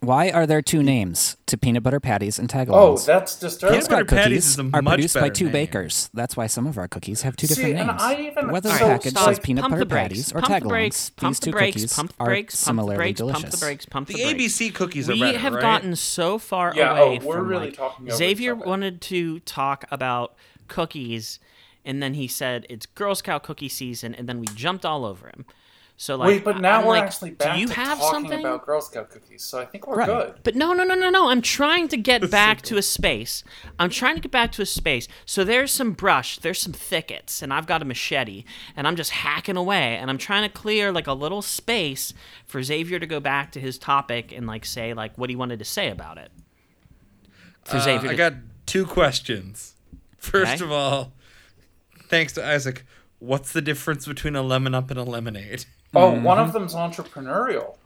Speaker 2: Why are there two names to peanut butter patties and tagalongs?
Speaker 3: oh, that's disturbing.
Speaker 4: Peanut butter
Speaker 2: Scout
Speaker 4: patties is a
Speaker 2: are produced by two
Speaker 4: name.
Speaker 2: bakers. That's why some of our cookies have two different
Speaker 3: See, and
Speaker 2: names.
Speaker 3: I even-
Speaker 2: Whether
Speaker 3: so,
Speaker 2: the package
Speaker 3: stop.
Speaker 2: says peanut
Speaker 1: pump
Speaker 2: butter
Speaker 1: the brakes,
Speaker 2: patties or
Speaker 1: pump
Speaker 2: tagalongs,
Speaker 1: brakes, pump
Speaker 2: these
Speaker 1: the
Speaker 2: two
Speaker 1: brakes,
Speaker 2: cookies
Speaker 1: pump the
Speaker 2: are
Speaker 1: brakes,
Speaker 2: similarly
Speaker 1: brakes,
Speaker 2: delicious.
Speaker 1: pump the brakes, pump the
Speaker 4: The
Speaker 1: brakes.
Speaker 4: ABC cookies are
Speaker 1: we
Speaker 4: better,
Speaker 1: have
Speaker 4: right?
Speaker 1: gotten so far
Speaker 3: Yeah,
Speaker 1: away
Speaker 3: oh, we're
Speaker 1: from
Speaker 3: really
Speaker 1: like,
Speaker 3: talking over
Speaker 1: Xavier wanted to talk about cookies and then he said it's Girl Scout cookie season and then we jumped all over him. So like
Speaker 3: Wait, but now
Speaker 1: I'm
Speaker 3: we're
Speaker 1: like,
Speaker 3: actually back
Speaker 1: do you
Speaker 3: to
Speaker 1: have
Speaker 3: talking
Speaker 1: something?
Speaker 3: about Girl Scout cookies, so I think we're
Speaker 2: Right.
Speaker 3: good.
Speaker 1: But no, no, no, no, no. I'm trying to get back to a space. I'm trying to get back to a space. So there's some brush, there's some thickets, and I've got a machete, and I'm just hacking away, and I'm trying to clear like a little space for Xavier to go back to his topic and like say like what he wanted to say about it. For
Speaker 4: Uh,
Speaker 1: Xavier,
Speaker 4: I got two questions. First
Speaker 1: Okay.
Speaker 4: of all, thanks to Isaac, what's the difference between a lemon up and a lemonade?
Speaker 3: Oh, one of them's entrepreneurial.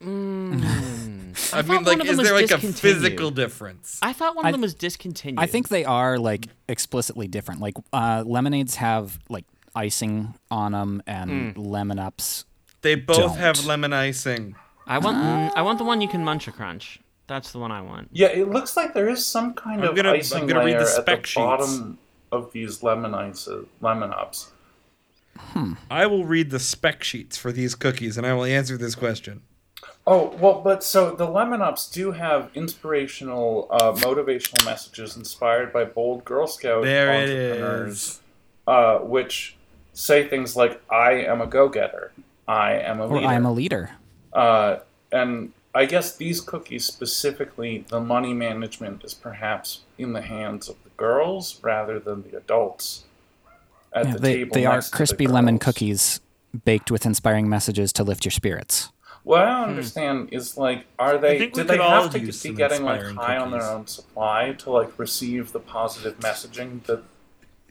Speaker 4: I,
Speaker 1: thought
Speaker 4: mean, like, is
Speaker 1: them
Speaker 4: there like a physical difference?
Speaker 1: I thought one
Speaker 2: I-
Speaker 1: of them was discontinued.
Speaker 2: I think they are like explicitly different. Like uh, lemonades have like icing on them, and
Speaker 1: Hmm.
Speaker 2: lemon ups.
Speaker 4: They both
Speaker 2: Don't.
Speaker 4: have lemon icing.
Speaker 1: I want mm, I want the one you can munch a crunch. That's the one I want.
Speaker 3: Yeah, it looks like there is some kind
Speaker 4: I'm
Speaker 3: of
Speaker 4: gonna- I'm
Speaker 3: icing
Speaker 4: gonna read
Speaker 3: layer
Speaker 4: the
Speaker 3: at
Speaker 4: spec
Speaker 3: the
Speaker 4: sheets.
Speaker 3: bottom of these lemon ice, lemon ups.
Speaker 4: I will read the spec sheets for these cookies and I will answer this question.
Speaker 3: Oh well, but so the lemon ups do have inspirational, uh, motivational messages inspired by bold Girl Scout
Speaker 4: There
Speaker 3: entrepreneurs,
Speaker 4: is.
Speaker 3: uh, which say things like "I am a go-getter," "I am a
Speaker 2: Or
Speaker 3: leader,"
Speaker 2: I'm a leader.
Speaker 3: uh, and I guess these cookies specifically, the money management is perhaps in the hands of the girls rather than the adults. At
Speaker 2: Yeah,
Speaker 3: the
Speaker 2: they
Speaker 3: table
Speaker 2: they are
Speaker 3: next to the
Speaker 2: crispy lemon cookies baked with inspiring messages to lift your spirits.
Speaker 3: What I don't understand is like, are they?
Speaker 4: think we
Speaker 3: Did they
Speaker 4: all
Speaker 3: have to be getting like
Speaker 4: inspiring
Speaker 3: high on their own supply to like receive the positive messaging that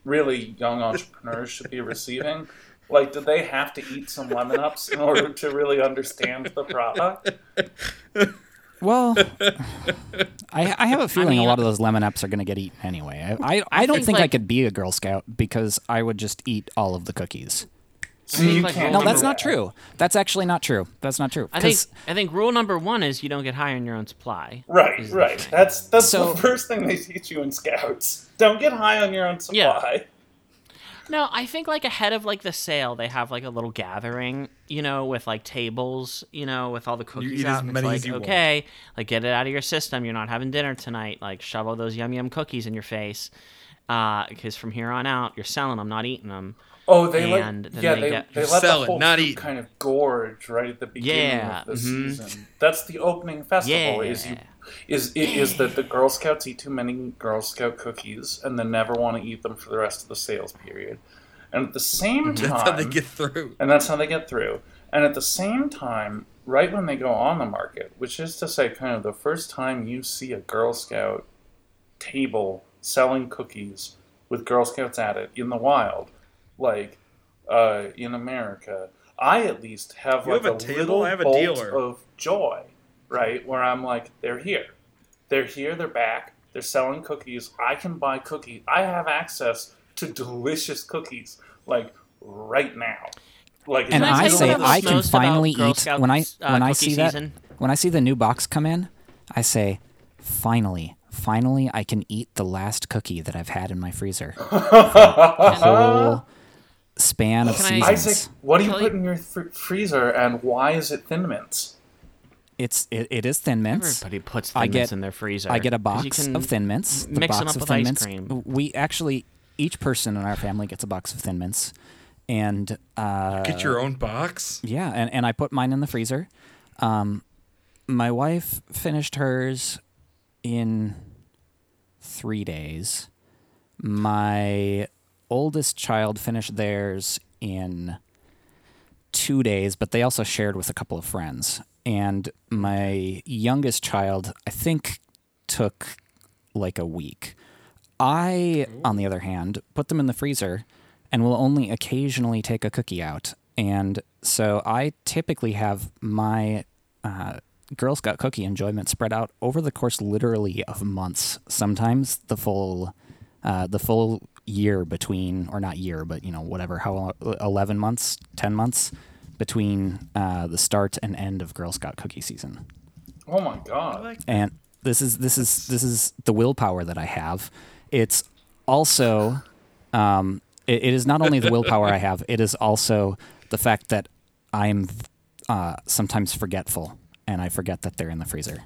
Speaker 3: really young entrepreneurs should be receiving? Like, did they have to eat some lemon ups in order to really understand the product?
Speaker 2: Well, I, I have a feeling
Speaker 1: mean-
Speaker 2: a lot of those lemon ups are going to get eaten anyway. I, I, I, don't
Speaker 1: think,
Speaker 2: think I could be a Girl Scout because I would just eat all of the cookies.
Speaker 3: So you
Speaker 1: like
Speaker 3: can't.
Speaker 2: No,
Speaker 3: do
Speaker 2: that's not true. That's actually not true. That's not true.
Speaker 1: I think
Speaker 2: 'Cause-
Speaker 1: I think rule number one is you don't get high on your own supply.
Speaker 3: Right,
Speaker 1: is the
Speaker 3: right. That's that's
Speaker 2: So-
Speaker 3: the first thing they teach you in Scouts. Don't get high on your own
Speaker 1: Yeah.
Speaker 3: Supply.
Speaker 1: No, I think like ahead of like the sale, they have like a little gathering, you know, with like tables, you know, with all the cookies You
Speaker 4: eat
Speaker 1: out.
Speaker 4: as
Speaker 1: and it's
Speaker 4: many
Speaker 1: like,
Speaker 4: as you want.
Speaker 1: okay, like get it out of your system. You're not having dinner tonight. Like shovel those yum yum cookies in your face, because from here on out, you're selling them, not eating them.
Speaker 3: Oh, they
Speaker 1: And
Speaker 3: let
Speaker 1: then
Speaker 3: yeah
Speaker 1: they
Speaker 3: they,
Speaker 1: get-
Speaker 3: they let
Speaker 4: selling,
Speaker 3: the whole
Speaker 4: not
Speaker 3: troop
Speaker 4: eating.
Speaker 3: kind of gorge right at the beginning
Speaker 1: Yeah,
Speaker 3: of the
Speaker 1: mhm.
Speaker 3: season. That's the opening festival. Is you
Speaker 1: Yeah.
Speaker 3: Is it is that the Girl Scouts eat too many Girl Scout cookies and then never want to eat them for the rest of the sales period. And at the same time,
Speaker 4: That's how they get through.
Speaker 3: and that's how they get through. And at the same time, right when they go on the market, which is to say, kind of the first time you see a Girl Scout table selling cookies with Girl Scouts at it in the wild, like uh, in America, I at least have
Speaker 4: You
Speaker 3: like
Speaker 4: have a
Speaker 3: a,
Speaker 4: table?
Speaker 3: little
Speaker 4: I have a
Speaker 3: bolt
Speaker 4: dealer.
Speaker 3: of joy, right? Where I'm like, they're here, they're here, they're back, they're selling cookies. I can buy cookies. I have access to delicious cookies, like right now. Like
Speaker 2: And
Speaker 1: I
Speaker 2: I,
Speaker 1: tell you
Speaker 2: say
Speaker 1: I
Speaker 2: can finally eat
Speaker 1: Scouts,
Speaker 2: when I
Speaker 1: uh,
Speaker 2: when I
Speaker 1: cookie
Speaker 2: see that when I see the new box come in, I say, finally, finally, I can eat the last cookie that I've had in my freezer. For the whole span of
Speaker 1: Can I-
Speaker 2: seasons.
Speaker 3: Isaac, what do you
Speaker 1: Tell
Speaker 3: put
Speaker 1: you-
Speaker 3: in your fr- freezer, and why is it Thin Mints?
Speaker 2: It's it, it is Thin Mints.
Speaker 1: Everybody puts
Speaker 2: I
Speaker 1: Thin Mints
Speaker 2: get-
Speaker 1: in their freezer.
Speaker 2: I get a box of Thin Mints. The
Speaker 1: mix 'em
Speaker 2: box
Speaker 1: up
Speaker 2: of
Speaker 1: with
Speaker 2: Thin
Speaker 1: ice
Speaker 2: Mints.
Speaker 1: cream.
Speaker 2: We actually each person in our family gets a box of Thin Mints, and uh,
Speaker 4: Get your own box.
Speaker 2: yeah, and, and I put mine in the freezer. Um, my wife finished hers in three days. My oldest child finished theirs in two days, but they also shared with a couple of friends. And my youngest child, I think, took like a week. I, on the other hand, put them in the freezer and will only occasionally take a cookie out. And so I typically have my uh, Girl Scout cookie enjoyment spread out over the course literally of months, sometimes the full uh, the full year between, or not year, but you know whatever, how eleven months, ten months between uh, the start and end of Girl Scout cookie season.
Speaker 3: Oh my god!
Speaker 2: And this is this is this is the willpower that I have. It's also um, it, it is not only the willpower I have, it is also the fact that I'm uh, sometimes forgetful and I forget that they're in the freezer.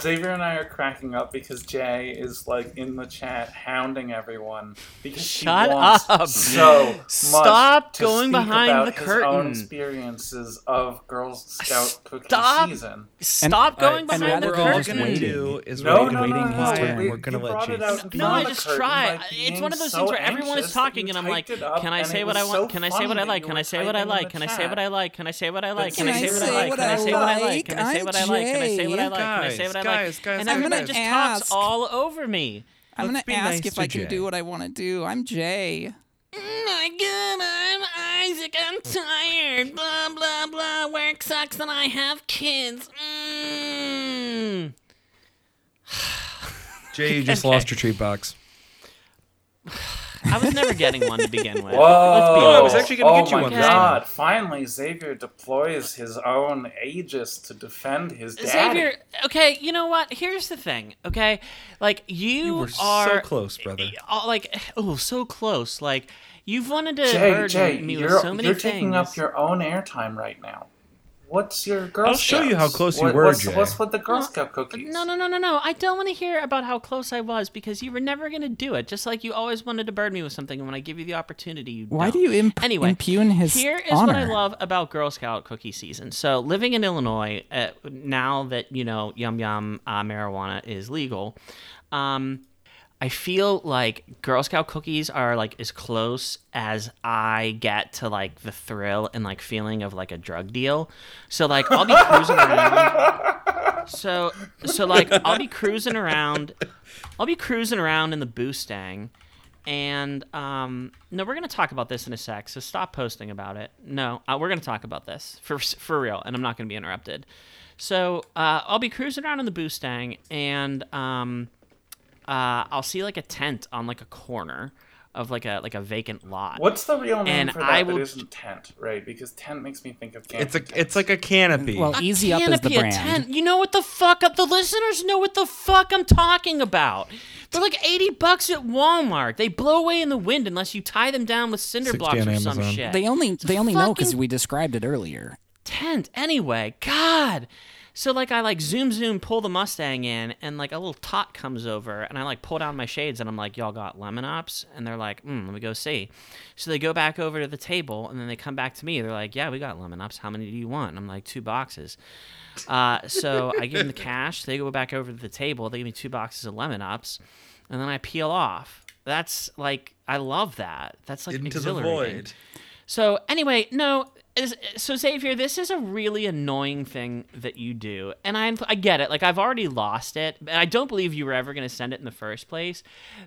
Speaker 3: Xavier and I are cracking up because Jay is like in the chat hounding everyone because
Speaker 1: Shut
Speaker 3: she wants
Speaker 1: up.
Speaker 3: so much
Speaker 1: Stop
Speaker 3: to
Speaker 1: going
Speaker 3: speak
Speaker 1: behind
Speaker 3: about
Speaker 1: the
Speaker 3: his
Speaker 1: curtain.
Speaker 3: own experiences of Girl Scout cookie
Speaker 1: Stop.
Speaker 3: season.
Speaker 1: Stop going
Speaker 2: and
Speaker 1: behind
Speaker 2: rather
Speaker 1: the
Speaker 2: than
Speaker 4: we're all gonna do is
Speaker 3: No,
Speaker 4: wait
Speaker 3: no,
Speaker 4: and
Speaker 3: no,
Speaker 2: waiting
Speaker 3: no,
Speaker 2: his
Speaker 3: no.
Speaker 2: turn.
Speaker 3: We,
Speaker 4: We're gonna let
Speaker 3: brought
Speaker 4: you.
Speaker 1: No, I just try. It's one of those
Speaker 3: so
Speaker 1: things where everyone is talking, and I'm like,
Speaker 3: typed it up,
Speaker 1: "Can I say what I want? Can I say what I like? Can I say what I like? Can I say what I like? Can I say what I like?
Speaker 3: Can
Speaker 1: Can I
Speaker 3: I
Speaker 1: say what I like? Can I
Speaker 3: I
Speaker 1: say what I like?
Speaker 2: like?
Speaker 1: Can I say what I like? Can I say what I like? Can I say what I like?
Speaker 4: Guys, guys,
Speaker 1: And
Speaker 4: guys,
Speaker 1: everybody
Speaker 2: I'm
Speaker 1: just
Speaker 2: gonna
Speaker 1: talks
Speaker 2: ask.
Speaker 1: all over me.
Speaker 2: I'm
Speaker 4: Let's
Speaker 2: gonna ask
Speaker 4: nice
Speaker 2: if
Speaker 4: to
Speaker 2: I can do what I want to do. I'm Jay.
Speaker 1: my god, I'm Isaac. I'm tired. Blah blah blah. Work sucks, and I have kids. Mm.
Speaker 4: Jay, you just
Speaker 1: Okay.
Speaker 4: lost your treat box.
Speaker 1: I was never getting one to begin with.
Speaker 3: Whoa!
Speaker 1: Let's be
Speaker 4: Oh, I was actually gonna
Speaker 3: oh
Speaker 4: get you
Speaker 3: my
Speaker 4: one
Speaker 1: this
Speaker 3: god!
Speaker 1: time.
Speaker 3: Finally, Xavier deploys his own Aegis to defend his daddy.
Speaker 1: Xavier, okay, you know what? Here's the thing, okay? Like you,
Speaker 4: You were
Speaker 1: are
Speaker 4: so close, brother.
Speaker 1: uh, like oh, so close. Like you've wanted to
Speaker 3: Jay,
Speaker 1: burden
Speaker 3: Jay,
Speaker 1: me
Speaker 3: you're,
Speaker 1: with so many
Speaker 3: you're
Speaker 1: things.
Speaker 3: taking up your own airtime right now. What's your Girl
Speaker 4: I'll show you how
Speaker 3: Scouts?
Speaker 4: close you
Speaker 3: What-
Speaker 4: were,
Speaker 3: what's,
Speaker 4: Jay.
Speaker 3: What's with the Girl
Speaker 1: No,
Speaker 3: Scout cookies?
Speaker 1: No, no, no, no, no. I don't want to hear about how close I was because you were never going to do it. Just like you always wanted to burden me with something, and when I give you the opportunity, you
Speaker 2: Why
Speaker 1: don't.
Speaker 2: do you imp-
Speaker 1: anyway,
Speaker 2: impugn his
Speaker 1: Here is
Speaker 2: honor?
Speaker 1: what I love about Girl Scout cookie season. So, living in Illinois, uh, now that you know Yum Yum uh, marijuana is legal, um, I feel like Girl Scout cookies are like as close as I get to like the thrill and like feeling of like a drug deal. So like I'll be cruising around. So so like I'll be cruising around. I'll be cruising around in the Boostang. And um, no, we're gonna talk about this in a sec. So stop posting about it. No, uh, we're gonna talk about this for for real, and I'm not gonna be interrupted. So uh, I'll be cruising around in the Boostang, and um, uh, I'll see like a tent on like a corner of like a like a vacant lot.
Speaker 3: What's the real name
Speaker 1: And
Speaker 3: for that
Speaker 1: I
Speaker 3: that
Speaker 1: will-
Speaker 3: isn't tent, right? Because tent makes me think of
Speaker 4: It's a
Speaker 3: camping
Speaker 4: it's like a canopy.
Speaker 2: Well,
Speaker 1: A
Speaker 2: EZ-Up is the
Speaker 1: canopy, a
Speaker 2: brand.
Speaker 1: tent. You know what the fuck? The listeners know what the fuck I'm talking about. They're like eighty bucks at Walmart. They blow away in the wind unless you tie them down with cinder blocks
Speaker 4: on
Speaker 1: or some shit.
Speaker 2: They only they only know because we described it earlier.
Speaker 1: tent anyway. God, So like I like zoom zoom pull the Mustang in and like a little tot comes over and I like pull down my shades and I'm like y'all got lemon ups and they're like mm, let me go see. So they go back over to the table and then they come back to me. They're like yeah we got lemon ups. How many do you want? And I'm like two boxes. Uh, so I give them the cash. They go back over to the table. They give me two boxes of lemon ups and then I peel off. That's like I love that. That's like
Speaker 4: Into the void.
Speaker 1: So anyway, no. So Xavier, this is a really annoying thing that you do, and I I get it. Like I've already lost it, and I don't believe you were ever going to send it in the first place.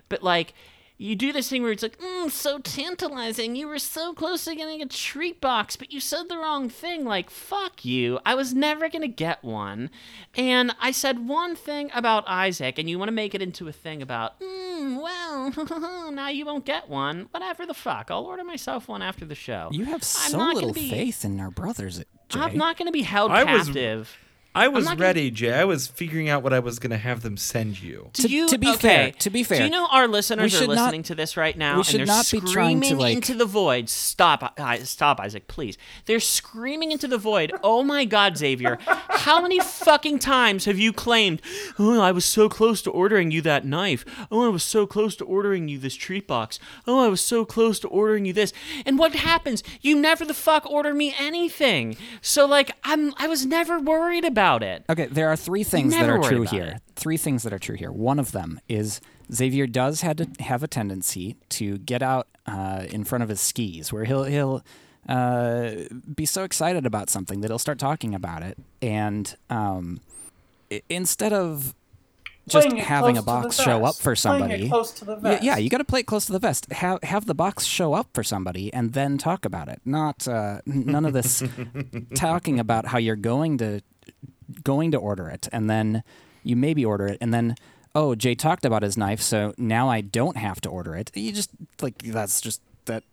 Speaker 1: But like. You do this thing where it's like, mm, so tantalizing. You were so close to getting a treat box, but you said the wrong thing. Like, fuck you. I was never going to get one. And I said one thing about Isaac, and you want to make it into a thing about, mm, well, now you won't get one. Whatever the fuck. I'll order myself one after the show.
Speaker 2: You have
Speaker 1: I'm
Speaker 2: so
Speaker 1: not
Speaker 2: little
Speaker 1: gonna be-
Speaker 2: faith in our brothers. Jay.
Speaker 1: I'm not going to be held
Speaker 4: I was-
Speaker 1: captive.
Speaker 4: I was
Speaker 1: not gonna-
Speaker 4: ready, Jay. I was figuring out what I was going to have them send you.
Speaker 2: To-
Speaker 1: you,
Speaker 2: to be
Speaker 1: okay,
Speaker 2: fair- to be fair, do
Speaker 1: you know our listeners are
Speaker 2: should not-
Speaker 1: listening to this right now?
Speaker 2: we should
Speaker 1: and they're
Speaker 2: not be trying to,
Speaker 1: screaming
Speaker 2: like-
Speaker 1: into the void. Stop, I- stop, Isaac, please. They're screaming into the void. Oh my God, Xavier! How many fucking times have you claimed? Oh, I was so close to ordering you that knife. Oh, I was so close to ordering you this treat box. Oh, I was so close to ordering you this. And what happens? You never the fuck order me anything. So like, I'm I was never worried about it.
Speaker 2: Okay, there are three things that are
Speaker 1: worried
Speaker 2: true
Speaker 1: about
Speaker 2: here.
Speaker 1: it.
Speaker 2: Three things that are true here. One of them is Xavier does had to have a tendency to get out uh, in front of his skis, where he'll he'll uh, be so excited about something that he'll start talking about it, and um, i- instead of just
Speaker 3: Playing it
Speaker 2: having
Speaker 3: close
Speaker 2: a
Speaker 3: to the
Speaker 2: box show up
Speaker 3: vest.
Speaker 2: for
Speaker 3: Playing it
Speaker 2: somebody.
Speaker 3: close to the
Speaker 2: Yeah,
Speaker 3: vest.
Speaker 2: yeah, you got to play it close to the vest. Have have the box show up for somebody and then talk about it. Not uh, none of this talking about how you're going to going to order it and then you maybe order it and then oh Jay talked about his knife so now I don't have to order it. You just like that's just that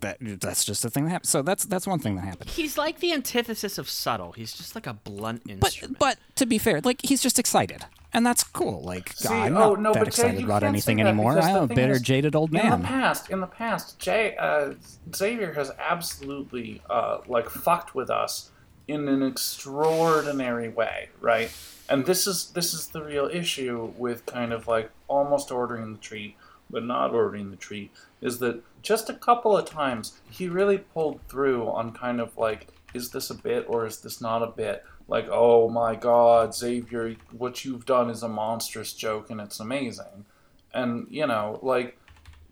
Speaker 2: that that's just a thing that happens. So that's that's one thing that happened.
Speaker 1: He's like the antithesis of subtle. He's just like a blunt instrument.
Speaker 2: but to be fair, like he's just excited. And that's cool. Like
Speaker 3: See,
Speaker 2: I'm
Speaker 3: oh,
Speaker 2: not
Speaker 3: no,
Speaker 2: that
Speaker 3: but Jay,
Speaker 2: excited about anything anymore. I'm a bitter,
Speaker 3: is,
Speaker 2: jaded old man.
Speaker 3: In the past, in the past, Jay uh, Xavier has absolutely uh, like fucked with us in an extraordinary way, right? And this is this is the real issue with kind of like almost ordering the treat but not ordering the treat is that just a couple of times he really pulled through on kind of like is this a bit or is this not a bit like oh my god xavier what you've done is a monstrous joke and it's amazing and you know like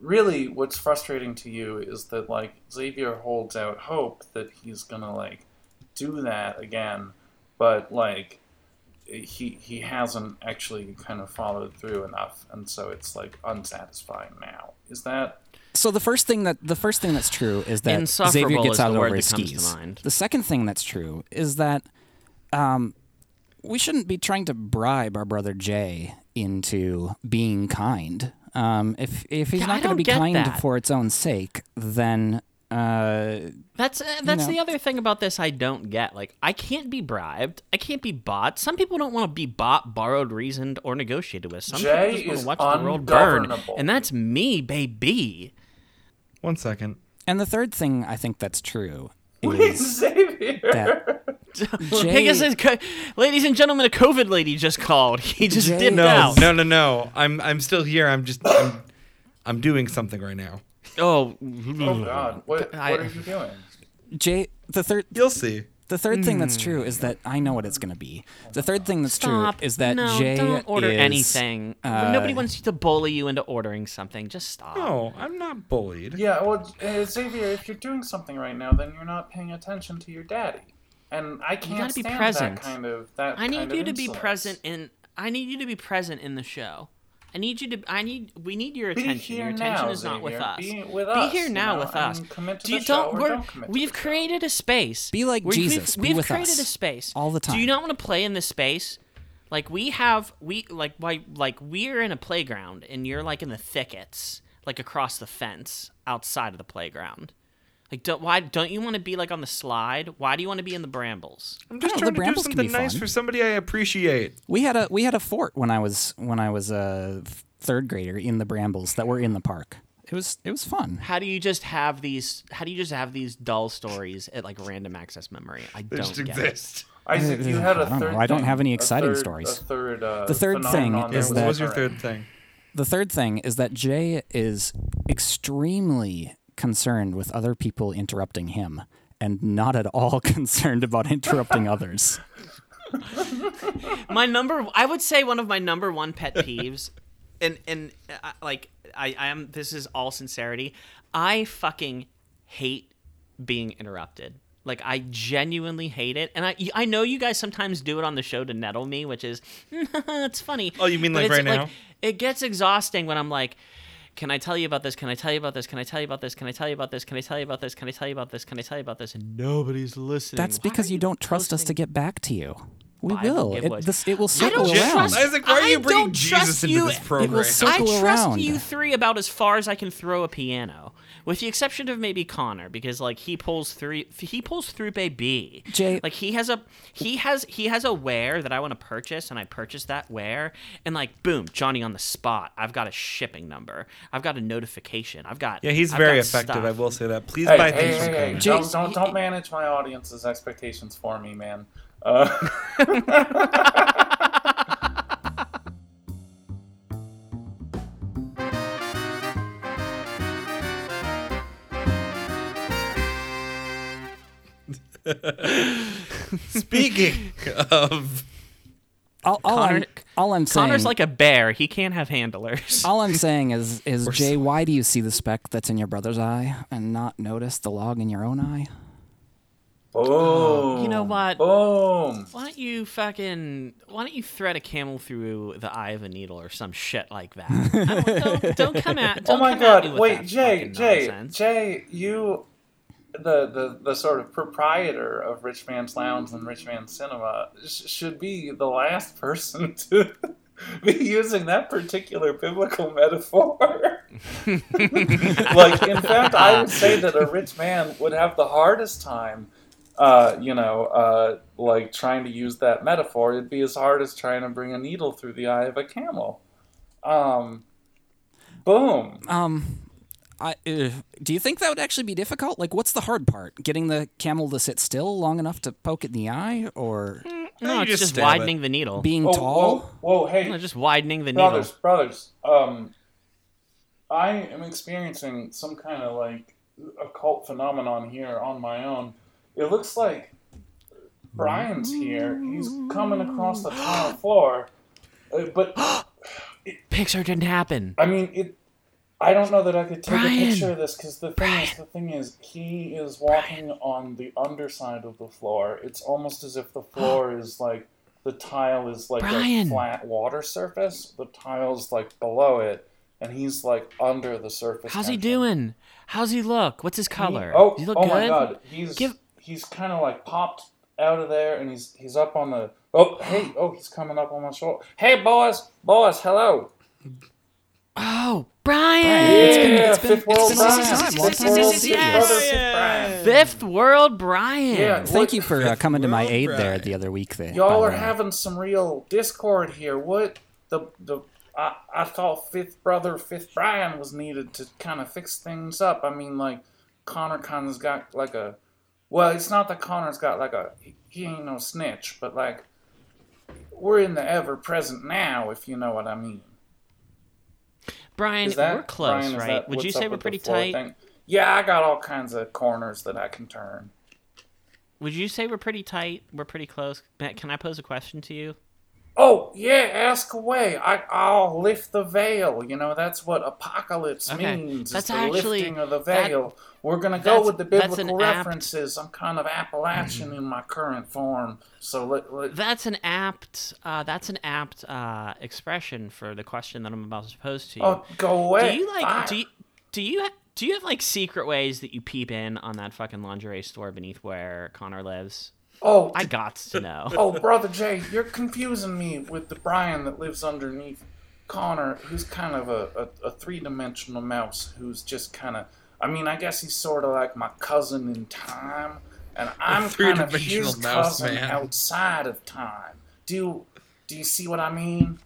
Speaker 3: really what's frustrating to you is that like xavier holds out hope that he's gonna like do that again but like he he hasn't actually kind of followed through enough and so it's like unsatisfying now is that
Speaker 2: So the first thing that the first thing that's true is that Xavier gets
Speaker 1: is
Speaker 2: out
Speaker 1: the
Speaker 2: over
Speaker 1: word
Speaker 2: his
Speaker 1: comes to
Speaker 2: skis.
Speaker 1: mind.
Speaker 2: The second thing that's true is that um, we shouldn't be trying to bribe our brother Jay into being kind. Um, if if he's
Speaker 1: Yeah,
Speaker 2: not going to be kind
Speaker 1: that.
Speaker 2: for its own sake, then uh,
Speaker 1: That's uh, that's
Speaker 2: know.
Speaker 1: the other thing about this I don't get. Like I can't be bribed. I can't be bought. Some people don't want to be bought, borrowed, reasoned, or negotiated with. Some
Speaker 3: Jay
Speaker 1: people just
Speaker 3: is
Speaker 1: want to watch the world burn,
Speaker 3: ungovernable.
Speaker 1: and that's me, baby.
Speaker 4: One second.
Speaker 2: and the third thing I think that's true
Speaker 3: Wait,
Speaker 2: is
Speaker 3: Xavier
Speaker 2: that
Speaker 1: I guess ladies and gentlemen, a COVID lady just called. He just
Speaker 2: Jay-
Speaker 1: dipped
Speaker 4: No,
Speaker 1: out.
Speaker 4: no, no, no. I'm I'm still here. I'm just I'm, I'm doing something right now.
Speaker 1: Oh,
Speaker 3: oh god what,
Speaker 1: I-
Speaker 3: what are you doing
Speaker 2: Jay. The third
Speaker 4: You'll see.
Speaker 2: the third thing that's
Speaker 1: Hmm.
Speaker 2: true is that I know what it's going to be. The third thing that's
Speaker 1: Stop.
Speaker 2: true is that
Speaker 1: no,
Speaker 2: Jay
Speaker 1: don't order
Speaker 2: is,
Speaker 1: anything.
Speaker 2: uh,
Speaker 1: Nobody wants you to bully you into ordering something. Just stop.
Speaker 4: No, I'm not bullied.
Speaker 3: yeah well uh, xavier if you're doing something right now then you're not paying attention to your daddy and i can't
Speaker 1: gotta be
Speaker 3: stand
Speaker 1: present.
Speaker 3: that kind of that
Speaker 1: I need
Speaker 3: kind
Speaker 1: you
Speaker 3: of
Speaker 1: to be present in. I need you to be present in the show. I need you to. I need. We need your attention. Your attention
Speaker 3: now,
Speaker 1: is not with us.
Speaker 3: Be with us,
Speaker 1: here
Speaker 3: you
Speaker 1: now
Speaker 3: know,
Speaker 1: with us.
Speaker 3: commit to
Speaker 1: Do you
Speaker 3: show
Speaker 1: don't?
Speaker 3: or
Speaker 1: we're-
Speaker 3: don't commit to
Speaker 1: we've
Speaker 3: the show.
Speaker 1: created a space.
Speaker 2: Be like
Speaker 1: We've-
Speaker 2: Jesus.
Speaker 1: We've,
Speaker 2: Be
Speaker 1: we've
Speaker 2: with
Speaker 1: created
Speaker 2: us
Speaker 1: a space
Speaker 2: all the time.
Speaker 1: Do you not want to play in this space? Like we have, we like why like we're in a playground and you're like in the thickets, like across the fence outside of the playground. Like, don't why don't you want to be like on the slide? Why do you want to be in the brambles?
Speaker 4: I'm just
Speaker 2: No, the
Speaker 4: trying to do
Speaker 2: brambles can
Speaker 4: something
Speaker 2: be
Speaker 4: nice
Speaker 2: fun.
Speaker 4: for somebody I appreciate.
Speaker 2: We had a we had a fort when I was when I was a third grader in the brambles that were in the park. It was it was fun.
Speaker 1: How do you just have these? How do you just have these dull stories at like random access memory? I
Speaker 4: They
Speaker 1: don't
Speaker 4: just
Speaker 1: get
Speaker 4: exist.
Speaker 1: it.
Speaker 3: Isaac, you had a
Speaker 2: I don't know.
Speaker 3: third.
Speaker 2: I don't have any
Speaker 3: a
Speaker 2: exciting
Speaker 3: third-
Speaker 2: stories.
Speaker 3: A third. Uh,
Speaker 2: The third thing is
Speaker 3: that
Speaker 4: what was your third thing?
Speaker 2: The third thing is that Jay is extremely concerned with other people interrupting him and not at all concerned about interrupting others.
Speaker 1: my number i would say one of my number one pet peeves and and uh, like i i am this is all sincerity i fucking hate being interrupted like i genuinely hate it and i i know you guys sometimes do it on the show to nettle me which is it's funny
Speaker 4: Oh, you mean like
Speaker 1: it's,
Speaker 4: right now?
Speaker 1: it gets exhausting when i'm like can I tell you about this? Can I tell you about this? Can I tell you about this? Can I tell you about this? Can I tell you about this? Can I tell you about this? Can I tell you about this? And nobody's listening.
Speaker 2: That's
Speaker 1: Why
Speaker 2: because
Speaker 1: are
Speaker 2: you don't trust us to get back to you. We
Speaker 1: I will
Speaker 2: will. It, this, it will
Speaker 1: I
Speaker 2: circle
Speaker 1: don't
Speaker 2: around.
Speaker 1: trust-
Speaker 4: Isaac, why are you
Speaker 1: I
Speaker 4: bringing Jesus
Speaker 1: trust
Speaker 4: into
Speaker 1: you-
Speaker 4: this
Speaker 1: It will
Speaker 4: program?
Speaker 2: It will
Speaker 1: I trust
Speaker 2: around.
Speaker 1: you three about as far as I can throw a piano, with the exception of maybe Connor, because like he pulls three, he pulls through baby.
Speaker 2: Jay-
Speaker 1: like he has a he has he has a wear that I want to purchase, and I purchase that wear, and like boom, Johnny on the spot. I've got a shipping number. I've got a notification. I've got
Speaker 4: Yeah, he's
Speaker 1: I've
Speaker 4: very effective.
Speaker 1: stuff.
Speaker 4: I will say that. Please
Speaker 3: Hey,
Speaker 4: buy
Speaker 3: hey,
Speaker 4: things
Speaker 3: hey,
Speaker 4: from
Speaker 3: hey,
Speaker 2: Jay-
Speaker 3: don't, don't, don't manage my audience's expectations for me, man. Uh,
Speaker 4: Speaking of,
Speaker 2: All, all,
Speaker 1: Connor-
Speaker 2: I'm, all I'm saying,
Speaker 1: Connor's like a bear. He can't have handlers.
Speaker 2: all I'm saying is, is
Speaker 4: We're
Speaker 2: Jay,
Speaker 4: s-
Speaker 2: why do you see the speck that's in your brother's eye and not notice the log in your own eye?
Speaker 3: boom.
Speaker 1: You know what?
Speaker 3: Boom.
Speaker 1: Why don't you fucking? Why don't you thread a camel through the eye of a needle or some shit like that? I don't, don't, don't come at.
Speaker 3: Oh
Speaker 1: Don't
Speaker 3: my
Speaker 1: come at me
Speaker 3: god,
Speaker 1: with
Speaker 3: wait, Jay, Jay,
Speaker 1: nonsense.
Speaker 3: Jay, you, the, the, the sort of proprietor of Rich Man's Lounge and Rich Man's Cinema, sh- should be the last person to be using that particular biblical metaphor. like, in fact, I would say that a rich man would have the hardest time. Uh, you know, uh, like trying to use that metaphor, it'd be as hard as trying to bring a needle through the eye of a camel. Um, boom.
Speaker 2: Um, I, uh, do you think that would actually be difficult? Like, what's the hard part? Getting the camel to sit still long enough to poke it in the eye, or
Speaker 1: No,
Speaker 4: You
Speaker 1: it's
Speaker 4: just
Speaker 1: just
Speaker 4: stab
Speaker 1: widening the needle.
Speaker 2: being
Speaker 3: Oh,
Speaker 2: tall?
Speaker 3: Whoa, whoa, hey,
Speaker 1: No, just widening the needle.
Speaker 3: brothers, brothers. Um, I am experiencing some kind of like occult phenomenon here on my own. It looks like Brian's here. He's coming across the tile floor, uh, but
Speaker 1: Pixar didn't happen.
Speaker 3: I mean it. I don't know that I could take
Speaker 1: Brian!
Speaker 3: a picture of this because the thing is, the thing is, he is walking on the underside of the floor. It's almost as if the floor is like the tile is like a flat water surface. The tile's like below it, and he's like under the surface.
Speaker 1: How's he doing? How's he look? What's his
Speaker 3: He-
Speaker 1: color?
Speaker 3: oh,
Speaker 1: Does he look
Speaker 3: oh
Speaker 1: good?
Speaker 3: my god, he's
Speaker 1: Give-
Speaker 3: he's kind of like popped out of there, and he's he's up on the. Oh hey, oh he's coming up on my shoulder. Hey boys, boys, hello.
Speaker 1: Oh, Brian!
Speaker 2: It's been- it's been-
Speaker 3: Fifth World
Speaker 2: it's been
Speaker 3: Brian. Fifth
Speaker 2: Long time no
Speaker 3: World
Speaker 1: Yes.
Speaker 3: Fifth Brian.
Speaker 1: Fifth World Brian.
Speaker 3: Yeah.
Speaker 2: Thank
Speaker 3: What-
Speaker 2: you for uh, coming to my
Speaker 4: World
Speaker 2: aid there the other week. There,
Speaker 3: Y'all are
Speaker 2: the
Speaker 3: having some real discord here. What the the I, I thought fifth brother, fifth Brian was needed to kind of fix things up. I mean, like Connor kind of's got like a well, it's not that Connor's got like a he, he ain't no snitch, but like we're in the ever present now, if you know what I mean.
Speaker 1: Brian,
Speaker 3: that
Speaker 1: we're close,
Speaker 3: Brian,
Speaker 1: right?
Speaker 3: that
Speaker 1: Would you say we're pretty tight?
Speaker 3: thing? Yeah, I got all kinds of corners that I can turn.
Speaker 1: Would you say we're pretty tight? We're pretty close. Matt, Can I pose a question to you?
Speaker 3: Oh yeah, ask away. I I'll lift the veil. You know that's what apocalypse
Speaker 1: Okay,
Speaker 3: means.
Speaker 1: that's
Speaker 3: the
Speaker 1: actually-
Speaker 3: lifting of the
Speaker 1: that-
Speaker 3: veil. We're gonna go with the biblical
Speaker 1: apt-
Speaker 3: references. I'm kind of Appalachian in my current form, so let, let
Speaker 1: That's an apt. Uh, that's an apt uh, expression for the question that I'm about to pose to you.
Speaker 3: oh go away.
Speaker 1: do you like? Do you do you ha- do you have like secret ways that you peep in on that fucking lingerie store beneath where Connor lives?
Speaker 3: Oh
Speaker 1: I got to know.
Speaker 3: oh brother Jay, you're confusing me with the Brian that lives underneath Connor, who's kind of a, a, a three dimensional mouse who's just kind of. I mean, I guess he's sort of like my cousin in time, and I'm kind of
Speaker 4: three-dimensional
Speaker 3: his
Speaker 4: mouse
Speaker 3: cousin
Speaker 4: man.
Speaker 3: outside of time. Do you, do you see what I mean?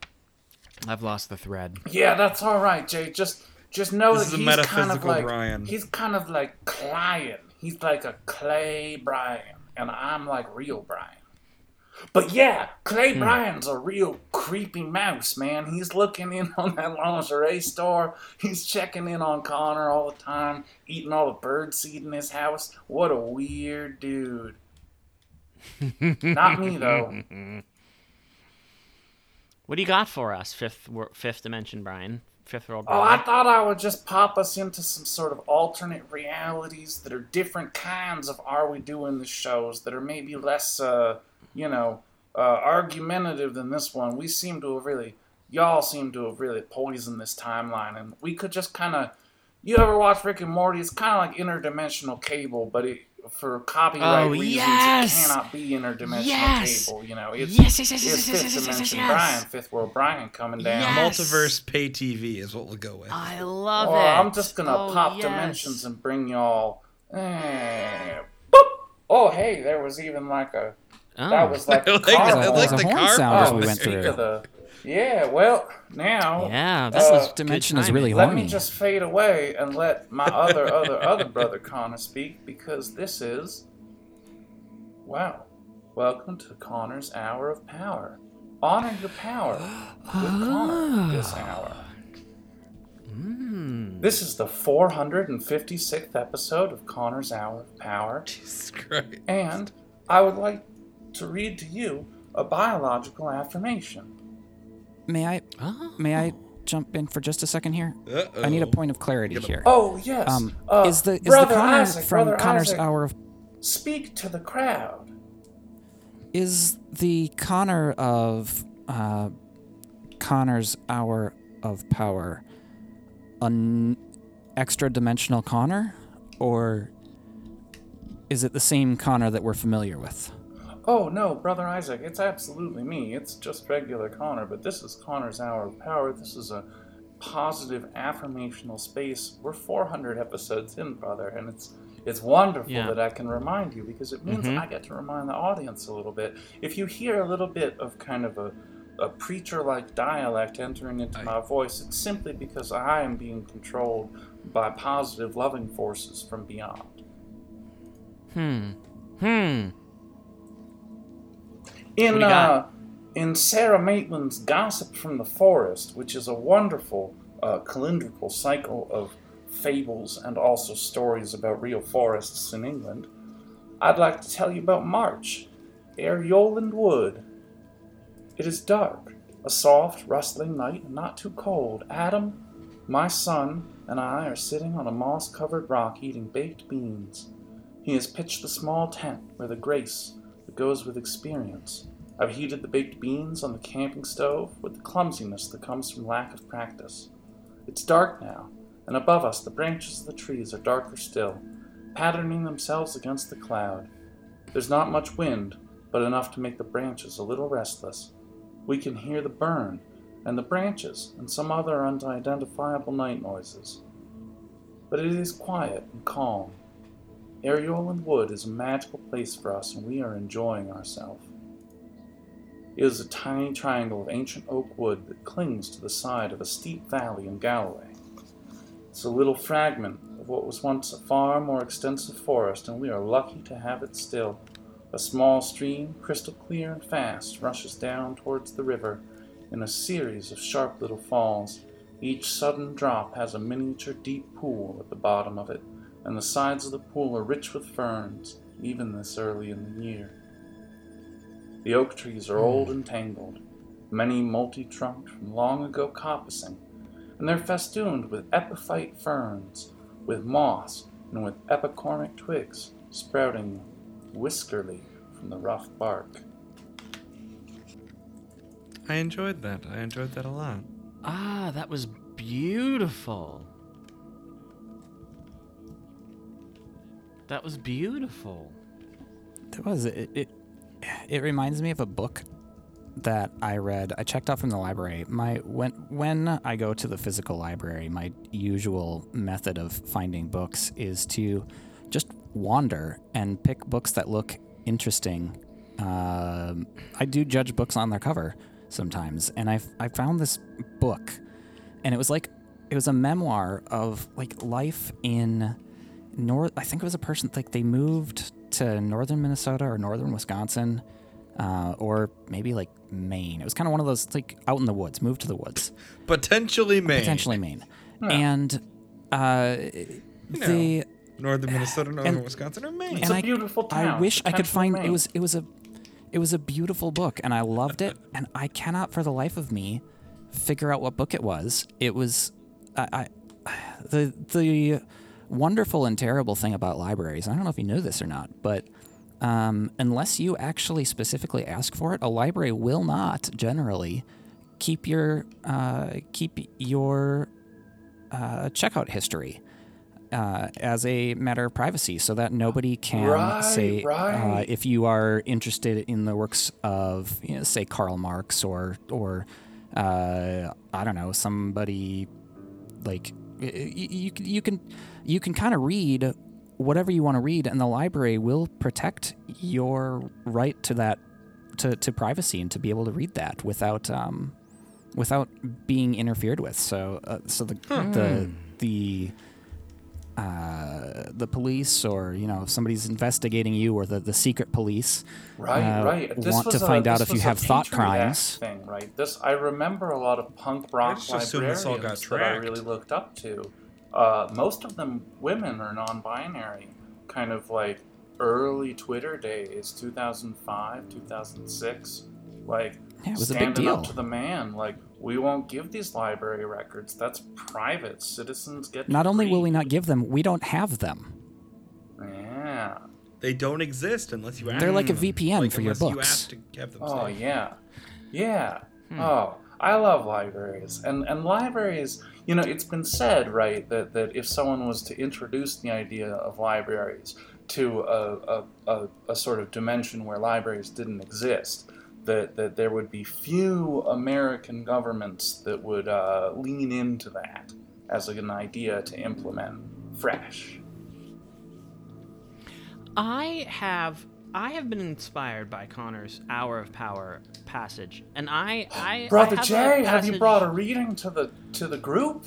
Speaker 1: I've lost the thread.
Speaker 3: Yeah, that's all right, Jay. Just just know
Speaker 4: This
Speaker 3: that
Speaker 4: is a
Speaker 3: he's kind of like
Speaker 4: Brian.
Speaker 3: he's kind of like Client. He's like a clay Brian, and I'm like real Brian. But yeah, Clay
Speaker 1: Hmm.
Speaker 3: Brian's a real creepy mouse, man. He's looking in on that lingerie store. He's checking in on Connor all the time, eating all the bird seed in his house. What a weird dude. Not me though.
Speaker 1: What do you got for us, fifth fifth dimension, Brian? Fifth world.
Speaker 3: Oh, I thought I would just pop us into some sort of alternate realities that are different kinds of Are We Doing the shows that are maybe less, uh, you know, uh, argumentative than this one. We seem to have really, y'all seem to have really poisoned this timeline, and we could just kind of. You ever watch Rick and Morty? It's kind of like interdimensional cable, but it for copyright
Speaker 1: Oh,
Speaker 3: reasons,
Speaker 1: yes!
Speaker 3: it cannot be interdimensional
Speaker 1: Yes!
Speaker 3: cable. You know, it's,
Speaker 1: Yes, yes, yes,
Speaker 3: it's
Speaker 1: yes, yes,
Speaker 3: fifth
Speaker 1: yes, yes, yes,
Speaker 3: dimension
Speaker 1: yes.
Speaker 3: Brian, fifth world Brian coming down.
Speaker 1: Yes.
Speaker 4: Multiverse pay TV is what we'll go with.
Speaker 1: I love
Speaker 3: Well,
Speaker 1: it.
Speaker 3: I'm just gonna
Speaker 1: Oh,
Speaker 3: pop
Speaker 1: yes.
Speaker 3: dimensions and bring y'all. Eh, boop. Oh, hey, there was even like a.
Speaker 1: Oh.
Speaker 3: That was like
Speaker 4: I
Speaker 3: a
Speaker 4: like-
Speaker 3: car.
Speaker 4: I
Speaker 2: There's a,
Speaker 4: like
Speaker 2: there's
Speaker 4: the
Speaker 2: horn
Speaker 4: car
Speaker 2: sound as we went
Speaker 3: speak
Speaker 2: through.
Speaker 3: Of the. Yeah, well, now
Speaker 1: Yeah,
Speaker 2: This
Speaker 1: this
Speaker 3: Uh,
Speaker 2: dimension is really
Speaker 1: timing.
Speaker 3: let
Speaker 2: horny.
Speaker 3: me just fade away and let my other other other brother Connor speak because this is. Wow, welcome to Connor's hour of power. Honor your power with Connor this hour.
Speaker 1: Hmm.
Speaker 3: This is the 456th episode of Connor's Hour of Power,
Speaker 4: Jesus Christ.
Speaker 3: and I would like to read to you a biological affirmation.
Speaker 2: May I
Speaker 1: Oh.
Speaker 2: may I jump in for just a second here?
Speaker 4: Uh-oh.
Speaker 2: I need a point of clarity here.
Speaker 3: Oh, yes.
Speaker 2: Um,
Speaker 3: uh,
Speaker 2: is the is the
Speaker 3: Brother
Speaker 2: Connor
Speaker 3: Isaac,
Speaker 2: from
Speaker 3: Brother
Speaker 2: Connor's
Speaker 3: Isaac,
Speaker 2: Hour of
Speaker 3: Speak to the crowd.
Speaker 2: is the Connor of uh, Connor's Hour of Power an extra dimensional Connor, or is it the same Connor that we're familiar with?
Speaker 3: Oh, no, Brother Isaac, it's absolutely me. It's just regular Connor, but this is Connor's Hour of Power. This is a positive affirmational space. We're 400 episodes in, brother, and it's it's wonderful
Speaker 1: Yeah.
Speaker 3: that I can remind you because it means
Speaker 1: Mhm.
Speaker 3: I get to remind the audience a little bit. If you hear a little bit of kind of a a preacher-like dialect entering into
Speaker 4: I-
Speaker 3: my voice, it's simply because I am being controlled by positive, loving forces from beyond.
Speaker 1: Hmm. Hmm.
Speaker 3: In
Speaker 1: What do you got?
Speaker 3: uh, in Sarah Maitland's Gossip from the Forest, which is a wonderful uh, calendrical cycle of fables and also stories about real forests in England, I'd like to tell you about March, Airyolland Wood. It is dark, a soft, rustling night, and not too cold. Adam, my son, and I are sitting on a moss covered rock eating baked beans. He has pitched the small tent where the grace goes with experience. I've heated the baked beans on the camping stove with the clumsiness that comes from lack of practice. It's dark now, and above us the branches of the trees are darker still, patterning themselves against the cloud. There's not much wind, but enough to make the branches a little restless. We can hear the burn, and the branches, and some other unidentifiable night noises. But it is quiet and calm. Airyolland Wood is a magical place for us, and we are enjoying ourselves. It is a tiny triangle of ancient oak wood that clings to the side of a steep valley in Galloway. It's a little fragment of what was once a far more extensive forest, and we are lucky to have it still. A small stream, crystal clear and fast, rushes down towards the river in a series of sharp little falls. Each sudden drop has a miniature deep pool at the bottom of it, and the sides of the pool are rich with ferns, even this early in the year. The oak trees are old and tangled, many multi trunked from long ago coppicing, and they're festooned with epiphyte ferns, with moss, and with epicormic twigs sprouting whiskerly from the rough bark.
Speaker 4: I enjoyed that. I enjoyed that a lot.
Speaker 1: Ah, that was beautiful. That was beautiful.
Speaker 2: It was it, it it reminds me of a book that I read. I checked out from the library. My when when I go to the physical library, my usual method of finding books is to just wander and pick books that look interesting. Um, I do judge books on their cover sometimes, and I I found this book, and it was like it was a memoir of like life in north. I think it was a person like they moved to northern Minnesota or northern Wisconsin uh, or maybe like Maine. It was kind of one of those like out in the woods, move to the woods,
Speaker 4: Potentially Maine.
Speaker 2: potentially Maine, and uh,
Speaker 4: know,
Speaker 2: the
Speaker 4: Northern Minnesota, northern
Speaker 2: and-
Speaker 4: Wisconsin, or Maine.
Speaker 3: It's
Speaker 2: and
Speaker 3: a
Speaker 2: I-
Speaker 3: beautiful
Speaker 2: I
Speaker 3: town.
Speaker 2: wish I could
Speaker 3: Potentially
Speaker 2: find it was it was a it was a beautiful book and I loved it and I cannot for the life of me figure out what book it was. It was I, I the the wonderful and terrible thing about libraries. I don't know if you know this or not, but um, unless you actually specifically ask for it, a library will not generally keep your uh, keep your uh, checkout history uh, as a matter of privacy, so that nobody can
Speaker 3: Right,
Speaker 2: say uh,
Speaker 3: right.
Speaker 2: if you are interested in the works of, you know, say Karl Marx or or uh, I don't know somebody like y- y- you, you can you can kind of read whatever you want to read, and the library will protect your right to that to, to privacy and to be able to read that without um, without being interfered with. So uh, so the the the uh, the police or you know if somebody's investigating you or the, the secret police
Speaker 3: Right,
Speaker 2: uh,
Speaker 3: right. This
Speaker 2: want
Speaker 3: was
Speaker 2: to
Speaker 3: a-
Speaker 2: find out if you have thought crimes.
Speaker 3: Thing, right? This I remember a lot of punk rock
Speaker 4: just assumed this all
Speaker 3: librarians
Speaker 4: got
Speaker 3: that I really looked up to. Uh, most of them women are non-binary, kind of like early Twitter days, 2005, 2006. Like
Speaker 2: Yeah, it was a big
Speaker 3: standing up to the man, like we won't give these library records. That's private. Citizens get. to
Speaker 2: Not only will we not give them, we don't have them.
Speaker 3: Yeah.
Speaker 4: they don't exist unless you ask.
Speaker 2: They're like a. VPN
Speaker 4: Like,
Speaker 2: for your
Speaker 4: unless you
Speaker 2: books.
Speaker 4: to have them
Speaker 3: Oh
Speaker 4: saved.
Speaker 3: yeah, yeah.
Speaker 2: Hmm.
Speaker 3: Oh, I love libraries, and and libraries. You know, it's been said, right, that that if someone was to introduce the idea of libraries to a a, a, a sort of dimension where libraries didn't exist, that that there would be few American governments that would uh, lean into that as an idea to implement fresh.
Speaker 1: I have I have been inspired by Connor's Hour of Power passage, and I I
Speaker 3: Brother
Speaker 1: I have
Speaker 3: Jay, have you brought a reading to the to the group?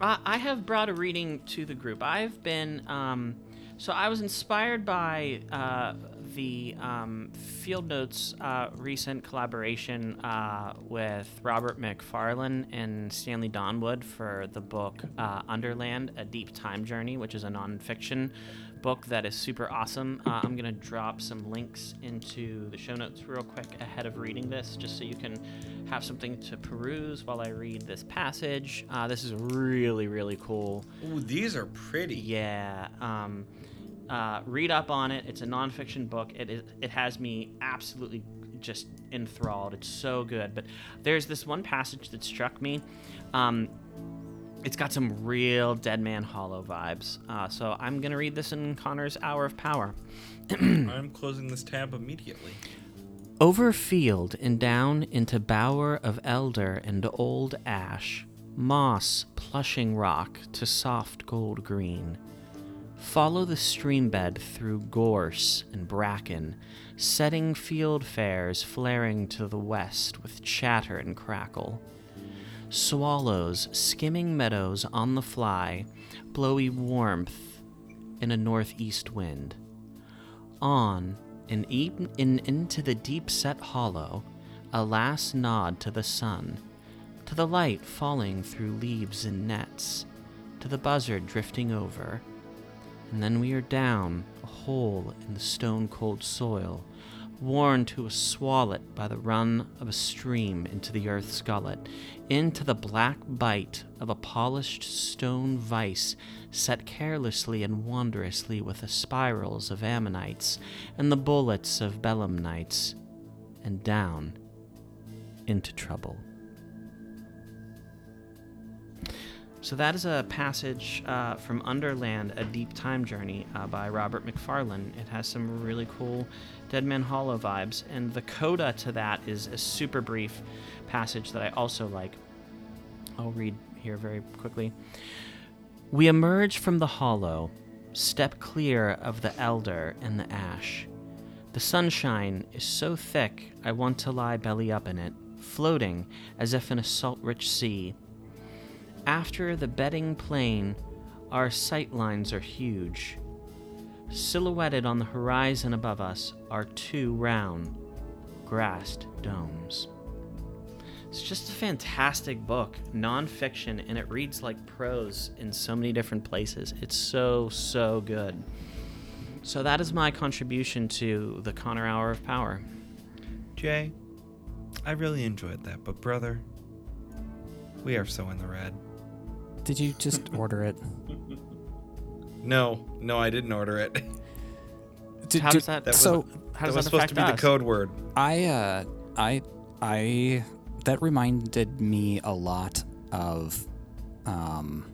Speaker 1: I, I have brought a reading to the group. I've been um, so I was inspired by uh, the um, Field Notes uh, recent collaboration uh, with Robert Macfarlane and Stanley Donwood for the book uh, Underland: A Deep Time Journey, which is a nonfiction book that is super awesome. Uh, I'm gonna drop some links into the show notes real quick ahead of reading this, just so you can have something to peruse while I read this passage. Uh, this is really, really cool.
Speaker 4: Ooh, these are pretty.
Speaker 1: Yeah. Um, uh, read up on it. It's a nonfiction book. It is. It has me absolutely just enthralled. It's so good. But there's this one passage that struck me. Um, it's got some real Dead Man Hollow vibes. Uh, so I'm gonna read this in Connor's Hour of Power.
Speaker 4: I'm closing this tab immediately.
Speaker 1: Over field and down into bower of elder and old ash, moss plushing rock to soft gold green. Follow the stream bed through gorse and bracken, setting fieldfares flaring to the west with chatter and crackle. Swallows skimming meadows on the fly, blowy warmth in a northeast wind on and even in, into the deep set hollow, a last nod to the sun, to the light falling through leaves and nets, to the buzzard drifting over, and then we are down a hole in the stone cold soil, worn to a swallet by the run of a stream into the earth's gullet, into the black bite of a polished stone vise set carelessly and wondrously with the spirals of ammonites and the bullets of belemnites, and down into trouble. So that is a passage uh, from Underland, A Deep Time Journey uh, by Robert Macfarlane. It has some really cool Dead Man Hollow vibes, and the coda to that is a super brief passage that I also like. I'll read here very quickly. We emerge from the hollow, step clear of the elder and the ash. The sunshine is so thick I want to lie belly up in it, floating as if in a salt rich sea. After the bedding plane, our sight lines are huge. Silhouetted on the horizon above us are two round, grassed domes. It's just a fantastic book, nonfiction, and it reads like prose in so many different places. It's so, so good. So that is my contribution to the Connor Hour of Power.
Speaker 4: Jay, I really enjoyed that, but brother, we are so in the red.
Speaker 2: Did you just order it?
Speaker 4: No, no, I didn't order it.
Speaker 2: Did-
Speaker 1: How
Speaker 2: did-
Speaker 1: does that?
Speaker 4: That was,
Speaker 2: so
Speaker 1: how does
Speaker 4: that was
Speaker 1: that
Speaker 4: supposed to be
Speaker 1: us?
Speaker 4: the code word.
Speaker 2: I uh I I that reminded me a lot of um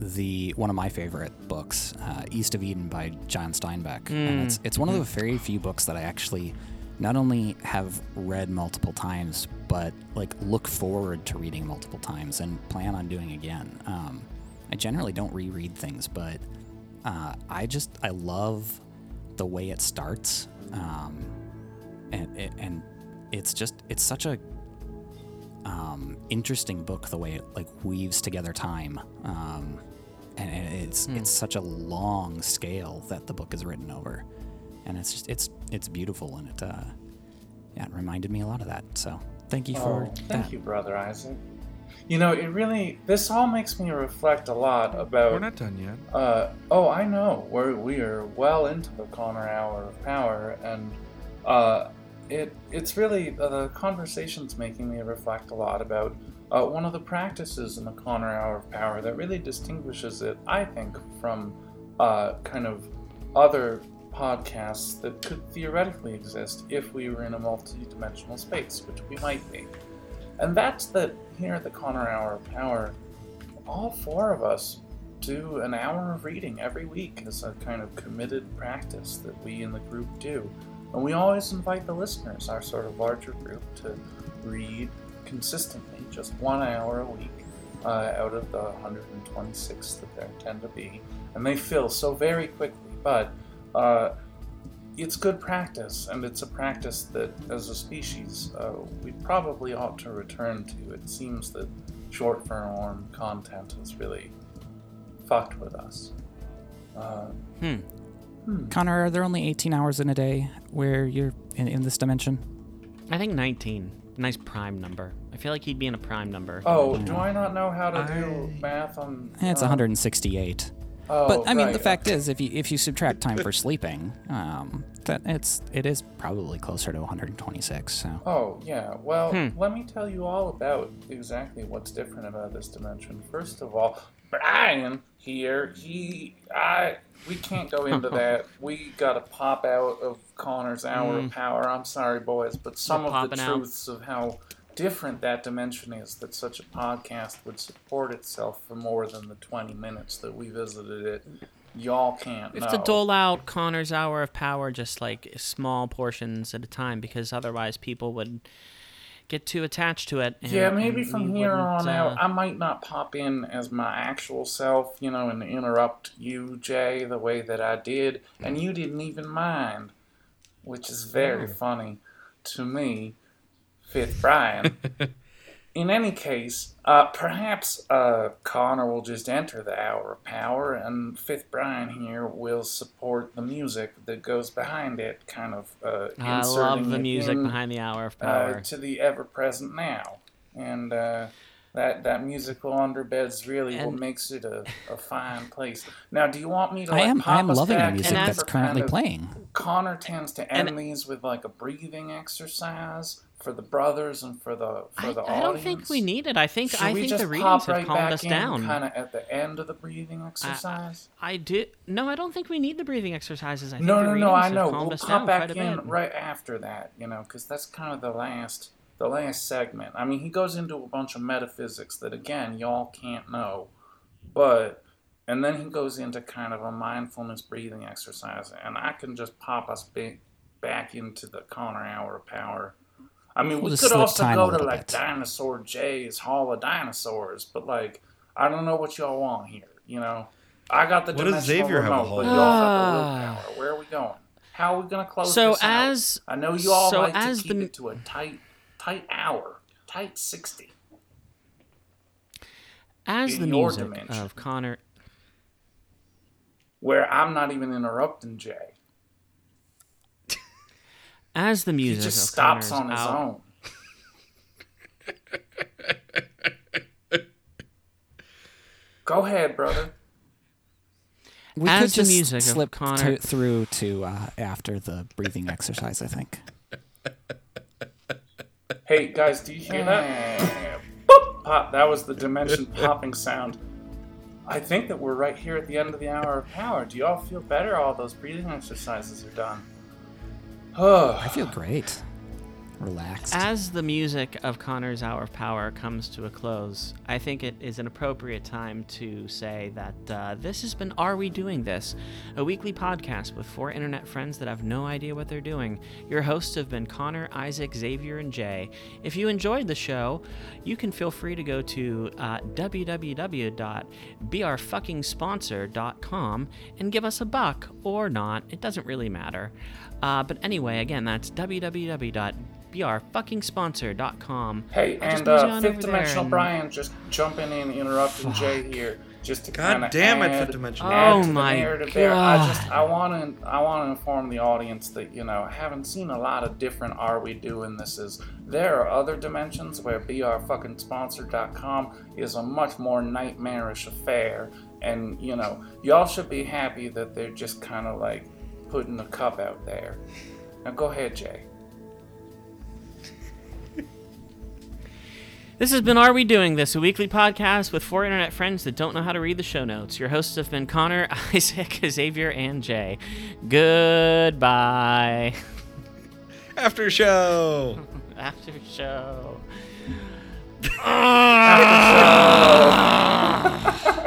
Speaker 2: the one of my favorite books, uh, East of Eden by John Steinbeck, and it's it's one of the very few books that I actually not only have read multiple times, but like look forward to reading multiple times and plan on doing again. Um, I generally don't reread things, but uh, I just I love the way it starts, um, and it, and it's just it's such a um, interesting book the way it like weaves together time, um, and, and it's it's such a long scale that the book is written over, and it's just it's it's beautiful and it uh, yeah it reminded me a lot of that. So thank you for
Speaker 3: Oh, thank
Speaker 2: that.
Speaker 3: you, brother Isaac. You know, it really this all makes me reflect a lot about.
Speaker 4: We're not done yet.
Speaker 3: Uh, oh, I know. We're we are well into the Connor Hour of Power, and uh, it it's really uh, the conversation's making me reflect a lot about uh, one of the practices in the Connor Hour of Power that really distinguishes it, I think, from uh, kind of other podcasts that could theoretically exist if we were in a multi-dimensional space, which we might be. And that's that here at the Connor Hour of Power, all four of us do an hour of reading every week as a kind of committed practice that we in the group do. And we always invite the listeners, our sort of larger group, to read consistently, just one hour a week uh, out of the 126 that there tend to be. And they fill so very quickly, but uh, it's good practice, and it's a practice that, as a species, uh, we probably ought to return to. It seems that short form content has really fucked with us. Uh,
Speaker 1: Hmm.
Speaker 2: Connor, are there only 18 hours in a day where you're in, in this dimension?
Speaker 1: I think 19. Nice prime number. I feel like he'd be in a prime number.
Speaker 3: oh, do I not know how to do math on?
Speaker 2: It's
Speaker 3: uh,
Speaker 2: 168.
Speaker 3: Oh,
Speaker 2: But I mean, the fact is, if you if you subtract time for sleeping, um, that it's it is probably closer to 126. So
Speaker 3: Oh, yeah. Well,
Speaker 1: Hmm.
Speaker 3: let me tell you all about exactly what's different about this dimension. First of all, Brian here, he, I, we can't go into that. We gotta pop out of Connor's hour of power. I'm sorry, boys, but some
Speaker 1: We're
Speaker 3: of the
Speaker 1: popping out.
Speaker 3: truths of how different that dimension is that such a podcast would support itself for more than the 20 minutes that we visited it. Y'all can't
Speaker 1: We
Speaker 3: know.
Speaker 1: have to dole out Connor's hour of power just like small portions at a time because otherwise people would get too attached to it. And,
Speaker 3: Yeah, maybe from here on
Speaker 1: uh,
Speaker 3: out, I might not pop in as my actual self, you know, and interrupt you, Jay, the way that I did, and you didn't even mind, which is very funny to me, Fifth Brian. In any case, uh, perhaps uh, Connor will just enter the Hour of Power, and Fifth Brian here will support the music that goes behind it, kind of uh,
Speaker 1: I
Speaker 3: inserting
Speaker 1: love the
Speaker 3: it
Speaker 1: music
Speaker 3: in,
Speaker 1: behind the hour of
Speaker 3: uh,
Speaker 1: power.
Speaker 3: to the ever present now. And uh, that that musical underbeds really what makes it a, a fine place. Now, do you want me to
Speaker 2: I
Speaker 3: like,
Speaker 2: am
Speaker 3: pop
Speaker 2: I am
Speaker 3: us
Speaker 2: loving the music that's currently
Speaker 3: kind of-
Speaker 2: playing.
Speaker 3: Connor tends to end
Speaker 1: And-
Speaker 3: these with like a breathing exercise for the brothers and for the for
Speaker 1: I,
Speaker 3: the
Speaker 1: I don't think we need it. I think
Speaker 3: Should
Speaker 1: I think the readings
Speaker 3: pop
Speaker 1: have
Speaker 3: right
Speaker 1: calmed us
Speaker 3: in
Speaker 1: down.
Speaker 3: kind of at the end of the breathing exercise?
Speaker 1: I did. No, I don't think we need the breathing exercises. I think
Speaker 3: no, no, no. I know. We'll pop back in right after that, you know, because that's kind of the last, the last segment. I mean, he goes into a bunch of metaphysics that, again, y'all can't know, but, and then he goes into kind of a mindfulness breathing exercise, and I can just pop us ba- back into the Connor Hour of Power. I mean,
Speaker 2: We'll
Speaker 3: we could also go to like
Speaker 2: bit.
Speaker 3: Dinosaur J's Hall of Dinosaurs, but like, I don't know what y'all want here, you know. I got the
Speaker 4: What does
Speaker 3: dimensional
Speaker 4: Xavier have a
Speaker 3: remote, but y'all have the
Speaker 1: Ah.
Speaker 3: willpower. Where are we going? How are we gonna close
Speaker 1: So
Speaker 3: this out?
Speaker 1: as-
Speaker 3: I know you all
Speaker 1: so
Speaker 3: like
Speaker 1: as
Speaker 3: to keep
Speaker 1: the-
Speaker 3: it to a tight, tight hour, tight sixty.
Speaker 1: As
Speaker 3: in
Speaker 1: the
Speaker 3: your
Speaker 1: music
Speaker 3: dimension.
Speaker 1: of Connor.
Speaker 3: where I'm not even interrupting Jay.
Speaker 1: As the
Speaker 3: He
Speaker 1: music
Speaker 3: just stops on his
Speaker 1: out,
Speaker 3: own. Go ahead, brother.
Speaker 2: We
Speaker 1: As
Speaker 2: could
Speaker 1: the
Speaker 2: just
Speaker 1: music of
Speaker 2: slip
Speaker 1: Connor-
Speaker 2: to, through to uh, after the breathing exercise. I think.
Speaker 3: Hey guys, do you hear that? Boop! Pop. That was the dimension popping sound. I think that we're right here at the end of the hour of power. Do you all feel better? All those breathing exercises are done. Oh,
Speaker 2: I feel great. Relaxed.
Speaker 1: As the music of Connor's Hour of Power comes to a close, I think it is an appropriate time to say that uh, this has been Are We Doing This? A weekly podcast with four internet friends that have no idea what they're doing. Your hosts have been Connor, Isaac, Xavier, and Jay. If you enjoyed the show, you can feel free to go to uh, www.beourfuckingsponsor.com and give us a buck or not. It doesn't really matter. Uh, but anyway, again, that's www.beourfuckingsponsor.com.
Speaker 3: hey,
Speaker 1: I'll just
Speaker 3: and
Speaker 1: mosey
Speaker 3: uh,
Speaker 1: on
Speaker 3: fifth dimensional
Speaker 1: and-
Speaker 3: Brian just jumping in, interrupting Jay here, just to
Speaker 4: God
Speaker 3: of
Speaker 4: damn it,
Speaker 3: add,
Speaker 4: fifth dimension.
Speaker 3: add
Speaker 1: Oh
Speaker 3: to the
Speaker 1: my
Speaker 3: narrative there. I just I want to I want to inform the audience that you know I haven't seen a lot of different Are We Doing This is. There are other dimensions where brfuckingsponsor.com is a much more nightmarish affair, and you know y'all should be happy that they're just kind of like putting the cup out there. Now go ahead, Jay.
Speaker 1: This has been Are We Doing This, a weekly podcast with four internet friends that don't know how to read the show notes. Your hosts have been Connor, Isaac, Xavier, and Jay. Goodbye.
Speaker 4: After show.
Speaker 1: After show.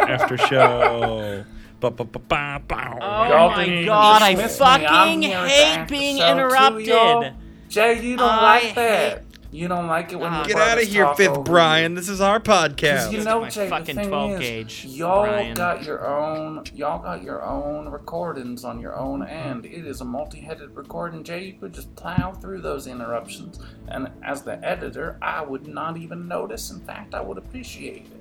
Speaker 4: After show. Ba, ba, ba, ba, bow.
Speaker 1: Oh
Speaker 3: Y'all
Speaker 1: my god, I
Speaker 3: dismiss me. I'm
Speaker 1: fucking
Speaker 3: here at the
Speaker 1: hate being interrupted.
Speaker 3: Jay, you don't
Speaker 1: I
Speaker 3: like that.
Speaker 1: Hate-
Speaker 3: You don't like it when the
Speaker 4: Get out of here, fifth Brian.
Speaker 3: you.
Speaker 4: This is our podcast.
Speaker 3: you know,
Speaker 1: my
Speaker 3: Jay,
Speaker 1: fucking
Speaker 3: the thing
Speaker 1: 12
Speaker 3: is,
Speaker 1: gauge,
Speaker 3: y'all
Speaker 1: Brian.
Speaker 3: got your own, y'all got your own recordings on your own end. It is a multi-headed recording. Jay, you could just plow through those interruptions, and as the editor, I would not even notice. In fact, I would appreciate it.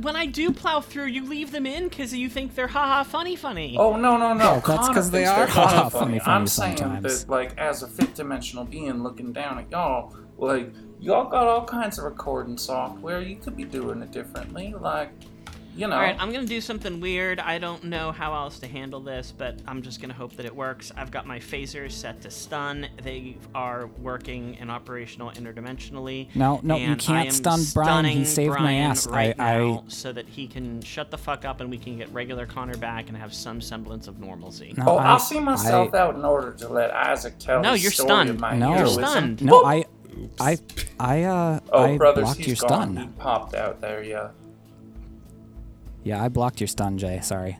Speaker 1: When I do plow through, you leave them in because you think they're haha funny funny.
Speaker 3: Oh no no no!
Speaker 2: That's
Speaker 3: Connor
Speaker 2: 'cause they are
Speaker 3: they're funny,
Speaker 2: funny,
Speaker 3: funny.
Speaker 2: funny
Speaker 3: I'm saying
Speaker 2: sometimes.
Speaker 3: that, like, as a fifth dimensional being looking down at y'all, like, y'all got all kinds of recording software. You could be doing it differently, like, you know.
Speaker 1: All right, I'm gonna do something weird. I don't know how else to handle this, but I'm just gonna hope that it works. I've got my phasers set to stun. They are working and operational interdimensionally.
Speaker 2: No, no, you can't stun Brian. He
Speaker 1: stunning
Speaker 2: saved my ass.
Speaker 1: right
Speaker 2: I- I-
Speaker 1: now so that he can shut the fuck up and we can get regular Connor back and have some semblance of normalcy.
Speaker 2: No,
Speaker 3: Oh,
Speaker 2: I,
Speaker 3: I'll see myself
Speaker 2: I,
Speaker 3: out in order to let Isaac tell
Speaker 1: No,
Speaker 3: his
Speaker 1: you're
Speaker 3: story
Speaker 1: stunned.
Speaker 3: of my
Speaker 2: No. You're
Speaker 1: stunned.
Speaker 2: No, I, I, I, uh,
Speaker 3: Oh,
Speaker 2: I
Speaker 3: brothers,
Speaker 2: blocked
Speaker 3: he's
Speaker 2: your
Speaker 3: gone. He popped out there, yeah.
Speaker 2: Yeah, I blocked your stun, Jay. Sorry.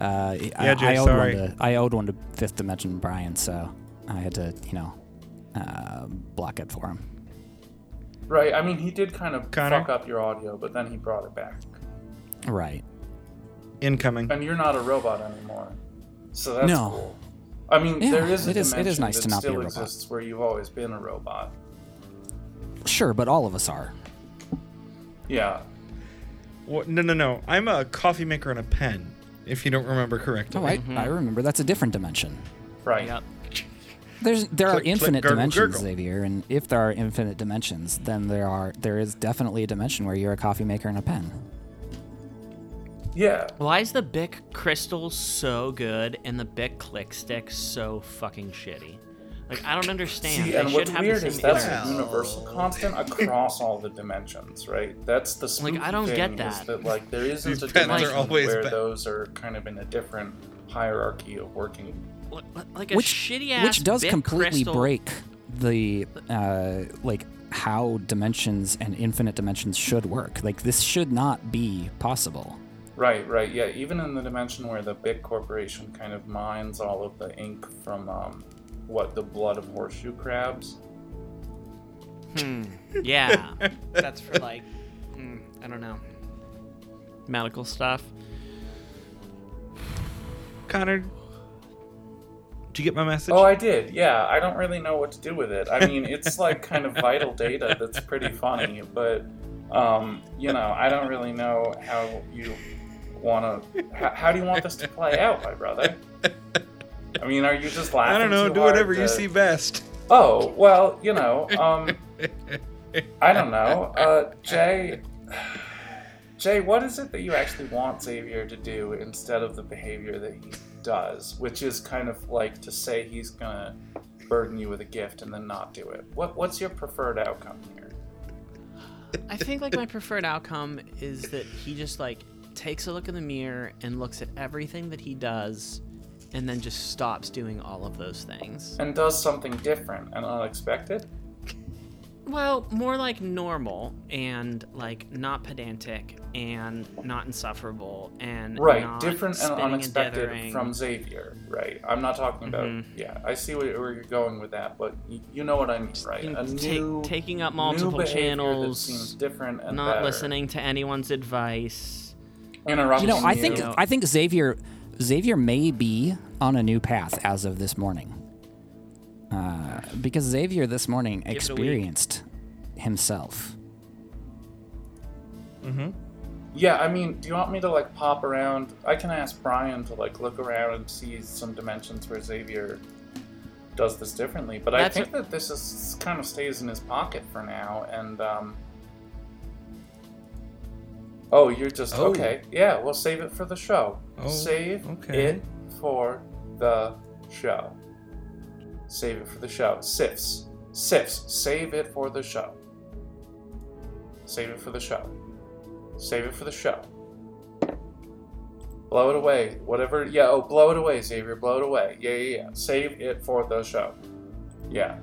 Speaker 2: Uh, I,
Speaker 4: Yeah, Jay,
Speaker 2: I owed
Speaker 4: sorry.
Speaker 2: one to I owed one to Fifth Dimension Brian, so I had to, you know, uh, block it for him.
Speaker 3: Right, I mean, he did kind of
Speaker 4: Connor?
Speaker 3: fuck up your audio, but then he brought it back.
Speaker 2: Right.
Speaker 4: Incoming.
Speaker 3: And you're not a robot anymore. So that's
Speaker 2: No.
Speaker 3: cool. I mean,
Speaker 2: Yeah,
Speaker 3: there is a
Speaker 2: it is- it is
Speaker 3: dimension
Speaker 2: nice
Speaker 3: that
Speaker 2: to not be a
Speaker 3: still
Speaker 2: robot.
Speaker 3: exists where you've always been a robot.
Speaker 2: Sure, but all of us are.
Speaker 3: Yeah.
Speaker 4: What? No, no, no. I'm a coffee maker and a pen. If you don't remember correctly.
Speaker 2: Oh, I, mm-hmm. I remember. That's a different dimension.
Speaker 3: Right.
Speaker 1: Yep.
Speaker 2: There's there are
Speaker 4: Click, click,
Speaker 2: infinite
Speaker 4: gurgle,
Speaker 2: dimensions,
Speaker 4: gurgle.
Speaker 2: Xavier, and if there are infinite dimensions, then there are there is definitely a dimension where you're a coffee maker and a pen.
Speaker 3: Yeah.
Speaker 1: Why is the Bic crystal so good and the Bic click stick so fucking shitty? Like I don't understand.
Speaker 3: See,
Speaker 1: they
Speaker 3: and what's
Speaker 1: have
Speaker 3: weird is that's a universal constant across all the dimensions, right? That's the spooky
Speaker 1: I don't
Speaker 3: thing
Speaker 1: get
Speaker 3: is
Speaker 1: that.
Speaker 3: that like there isn't
Speaker 4: These
Speaker 3: a dimension
Speaker 4: always
Speaker 3: where
Speaker 4: bad.
Speaker 3: those are kind of in a different hierarchy of working.
Speaker 1: Li- li- like a
Speaker 2: which
Speaker 1: shitty ass
Speaker 2: which does completely
Speaker 1: crystal.
Speaker 2: break the uh, like how dimensions and infinite dimensions should work. Like this should not be possible.
Speaker 3: Right, right, yeah. Even in the dimension where the big corporation kind of mines all of the ink from um, what the blood of horseshoe crabs.
Speaker 1: Hmm. Yeah, that's for like, mm, I don't know, medical stuff.
Speaker 4: Connor, did you get my message?
Speaker 3: Oh, I did. Yeah, I don't really know what to do with it. I mean, it's like kind of vital data that's pretty funny, but um, you know, I don't really know how you want to? How, how do you want this to play out, my brother? I mean, are you just laughing?
Speaker 4: I don't know.
Speaker 3: too
Speaker 4: Do
Speaker 3: hard
Speaker 4: whatever you see best.
Speaker 3: Oh well, you know, um, I don't know, uh, Jay. Jay, what is it that you actually want Xavier to do instead of the behavior that he does, which is kind of like to say he's gonna burden you with a gift and then not do it? What What's your preferred outcome here?
Speaker 1: I think like my preferred outcome is that he just like takes a look in the mirror and looks at everything that he does and then just stops doing all of those things.
Speaker 3: And does something different and unexpected?
Speaker 1: Well, more like normal and like not pedantic and not insufferable and
Speaker 3: Right,
Speaker 1: not
Speaker 3: different and unexpected
Speaker 1: dithering.
Speaker 3: from Xavier. Right, I'm not talking about.
Speaker 1: Mhm.
Speaker 3: Yeah, I see where, where you're going with that, but you know what I mean, right?
Speaker 1: Being-
Speaker 3: A
Speaker 1: ta-
Speaker 3: new,
Speaker 1: taking up multiple
Speaker 3: behavior
Speaker 1: channels,
Speaker 3: that seems different and
Speaker 1: not
Speaker 3: better.
Speaker 1: listening to anyone's advice.
Speaker 3: interrupting
Speaker 2: You know, I think
Speaker 1: you.
Speaker 2: I think Xavier Xavier may be on a new path as of this morning. Uh, because Xavier this morning
Speaker 1: it
Speaker 2: experienced himself.
Speaker 4: Mm-hmm.
Speaker 3: Yeah, I mean, do you want me to like pop around? I can ask Brian to like look around and see some dimensions where Xavier does this differently. But I think
Speaker 1: a-
Speaker 3: that this is kind of stays in his pocket for now. And um, oh, you're just
Speaker 4: Oh.
Speaker 3: okay. Yeah, we'll save it for the show.
Speaker 4: Oh,
Speaker 3: save
Speaker 4: okay.
Speaker 3: it for the show. Save it for the show. Sifs, sifs. Save it for the show. Save it for the show. Save it for the show. Blow it away. Whatever. Yeah, oh, blow it away, Xavier. Blow it away. Yeah, yeah, yeah. Save it for the show. Yeah.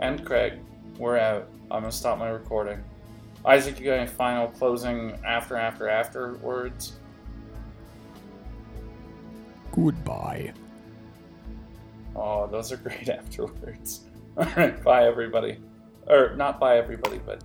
Speaker 3: And Craig, we're out. I'm going to stop my recording. Isaac, you got any final closing after, after, after words?
Speaker 2: Goodbye.
Speaker 3: Oh, those are great afterwards. All right, bye, everybody. Or, not bye, everybody, but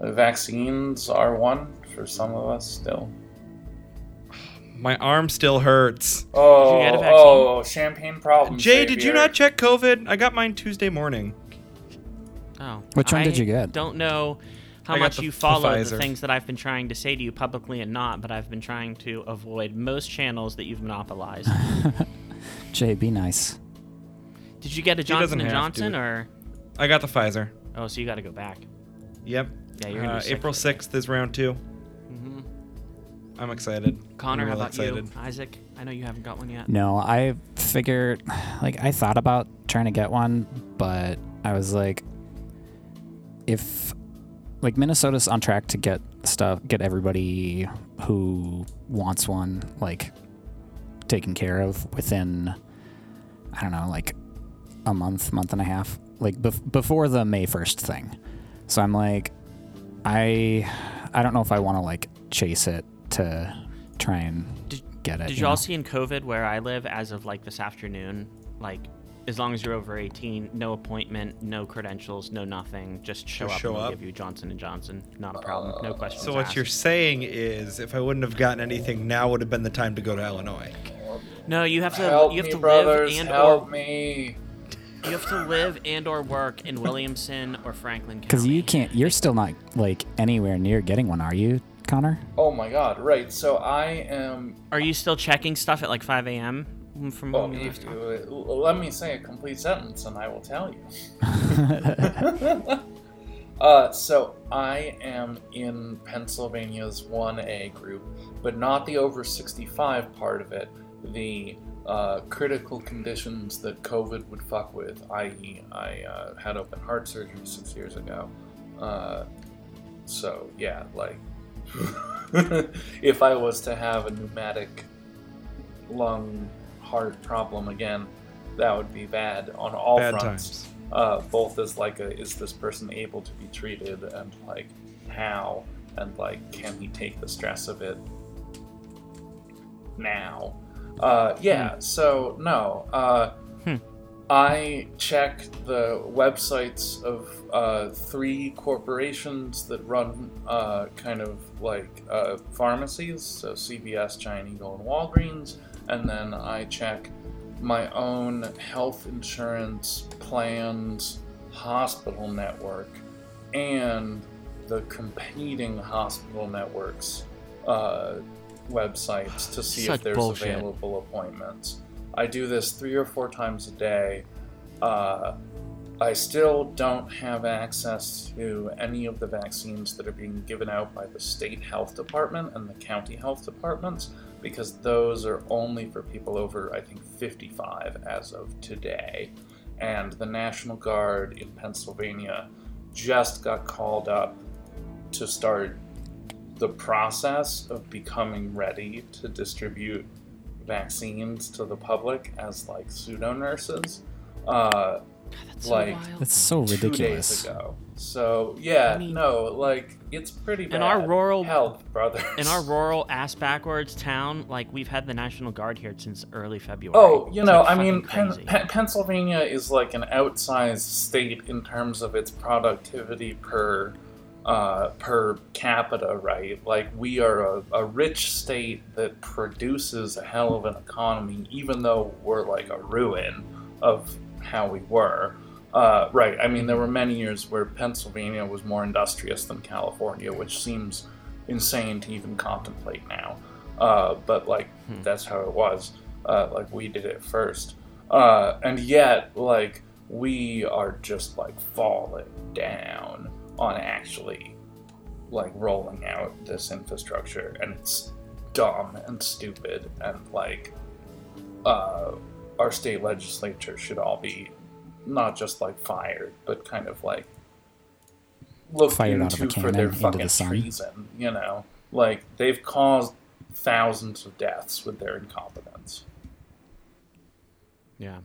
Speaker 3: vaccines are one for some of us still.
Speaker 4: My arm still hurts.
Speaker 3: Oh,
Speaker 1: get a
Speaker 3: oh, champagne problems.
Speaker 4: Jay, did you not check COVID? I got mine Tuesday morning.
Speaker 1: Oh.
Speaker 2: Which one
Speaker 1: I
Speaker 2: did you get?
Speaker 1: Don't know how
Speaker 4: I
Speaker 1: much
Speaker 4: the-
Speaker 1: you
Speaker 4: the
Speaker 1: follow the,
Speaker 4: Pfizer.
Speaker 1: things that I've been trying to say to you publicly and not, but I've been trying to avoid most channels that you've monopolized.
Speaker 2: Jay, be nice.
Speaker 1: Did you get a Johnson and
Speaker 4: have to.
Speaker 1: Johnson or?
Speaker 4: I got the Pfizer.
Speaker 1: Oh, so you got to go back.
Speaker 4: Yep.
Speaker 1: Yeah, you're gonna
Speaker 4: Uh,
Speaker 1: be
Speaker 4: April
Speaker 1: for
Speaker 4: 6th is round two.
Speaker 1: Mhm.
Speaker 4: I'm excited.
Speaker 1: Connor,
Speaker 4: I'm
Speaker 1: how
Speaker 4: real
Speaker 1: about
Speaker 4: excited.
Speaker 1: you? Isaac, I know you haven't got one yet.
Speaker 2: No, I figured, like, I thought about trying to get one, but I was like, if, like, Minnesota's on track to get stuff, get everybody who wants one, like, taken care of within, I don't know, like, a month, month and a half, like, bef- before the May 1st thing. So I'm like, I, I don't know if I want to, like, chase it to try and
Speaker 1: Did-
Speaker 2: get it.
Speaker 1: Did
Speaker 2: you
Speaker 1: you all
Speaker 2: know?
Speaker 1: see in COVID where I live as of like this afternoon? Like, as long as you're over 18, no appointment, no credentials, no nothing, just show
Speaker 4: Just
Speaker 1: up
Speaker 4: show
Speaker 1: and we'll
Speaker 4: up?
Speaker 1: give you Johnson and Johnson. Not a problem. No uh, questions
Speaker 4: So what
Speaker 1: asked.
Speaker 4: you're saying is, if I wouldn't have gotten anything, now would have been the time to go to Illinois.
Speaker 1: No, you have to
Speaker 3: Help
Speaker 1: you have
Speaker 3: me,
Speaker 1: to
Speaker 3: brothers.
Speaker 1: live and
Speaker 3: help
Speaker 1: or
Speaker 3: me.
Speaker 1: You have to live and or work in Williamson or Franklin County.
Speaker 2: Because you can't, you're still not like anywhere near getting one, are you, Connor?
Speaker 3: Oh my God! Right. So I am.
Speaker 1: Are you still checking stuff at like 5 a.m. from
Speaker 3: Well,
Speaker 1: when we
Speaker 3: if you,
Speaker 1: talked?
Speaker 3: uh, let me say a complete sentence, and I will tell you. uh, so I am in Pennsylvania's 1A group, but not the over 65 part of it. The uh, critical conditions that COVID would fuck with, i.e., I uh, had open heart surgery six years ago. Uh, so yeah, like if I was to have a pneumatic lung heart problem again, that would be bad on all
Speaker 4: Bad
Speaker 3: fronts. uh, both as like a is this person able to be treated and like how and like can he take the stress of it now? Uh, yeah. So no. Uh, I check the websites of uh, three corporations that run uh, kind of like uh, pharmacies, so CVS, Giant Eagle, and Walgreens, and then I check my own health insurance plans, hospital network, and the competing hospital networks uh, websites to see
Speaker 1: Such
Speaker 3: if there's
Speaker 1: bullshit.
Speaker 3: available appointments. I do this three or four times a day. Uh, I still don't have access to any of the vaccines that are being given out by the state health department and the county health departments because those are only for people over, I think, 55 as of today. And the National Guard in Pennsylvania just got called up to start the process of becoming ready to distribute vaccines to the public as like pseudo nurses. Uh,
Speaker 1: That's
Speaker 3: like-
Speaker 1: so wild.
Speaker 2: That's so
Speaker 3: two
Speaker 2: ridiculous.
Speaker 3: days ago. So yeah,
Speaker 1: I mean-
Speaker 3: no, like it's pretty bad.
Speaker 1: In our rural-
Speaker 3: health, brothers.
Speaker 1: In our rural ass backwards town, like we've had the National Guard here since early February.
Speaker 3: Oh, you
Speaker 1: It's,
Speaker 3: know,
Speaker 1: like,
Speaker 3: I mean, Pen- Pen- Pennsylvania is like an outsized state in terms of its productivity per uh, per capita, right? Like we are a, a rich state that produces a hell of an economy, even though we're like a ruin of how we were. Uh, right. I mean, there were many years where Pennsylvania was more industrious than California, which seems insane to even contemplate now. Uh, but like, that's how it was. Uh, like we did it first, uh, and yet like we are just like falling down on actually like rolling out this infrastructure, and it's dumb and stupid, and like uh, our state legislature should all be not just like fired, but kind of like looked
Speaker 2: Fired out of a
Speaker 3: into for their fucking
Speaker 2: the
Speaker 3: treason. You know, like they've caused thousands of deaths with their incompetence.
Speaker 1: yeah.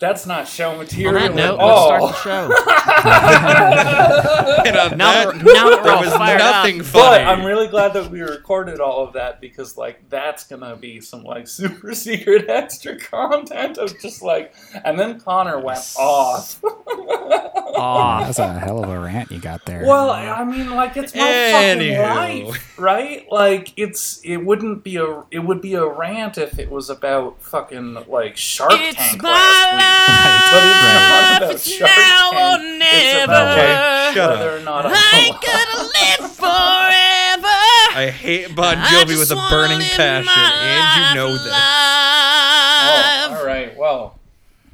Speaker 3: That's not show
Speaker 1: On
Speaker 3: material
Speaker 1: that note,
Speaker 3: at
Speaker 1: let's
Speaker 3: all.
Speaker 1: start the show.
Speaker 4: And on
Speaker 1: Now
Speaker 4: that,
Speaker 1: that we're- now we're
Speaker 4: there was
Speaker 1: fired up.
Speaker 4: nothing
Speaker 3: But. I'm really glad that we recorded all of that because, like, that's gonna be some like super secret extra content of just like, and then Connor went off.
Speaker 1: Aw.
Speaker 2: That's a hell of a rant you got there.
Speaker 3: well, I mean, like, it's my
Speaker 4: Anywho.
Speaker 3: fucking life, right? Like, it's it wouldn't be a it would be a rant if it was about fucking like Shark
Speaker 1: It's
Speaker 3: Tank
Speaker 1: my
Speaker 3: last week.
Speaker 1: Life.
Speaker 3: But it's not about
Speaker 1: now
Speaker 3: Tank.
Speaker 1: or never.
Speaker 4: Okay, shut
Speaker 3: whether
Speaker 4: up.
Speaker 3: or not I'm
Speaker 1: I
Speaker 3: alive.
Speaker 1: could live forever.
Speaker 4: I hate Bon Jovi with a burning passion, and you know
Speaker 1: life
Speaker 4: this.
Speaker 3: Oh, all right. Well,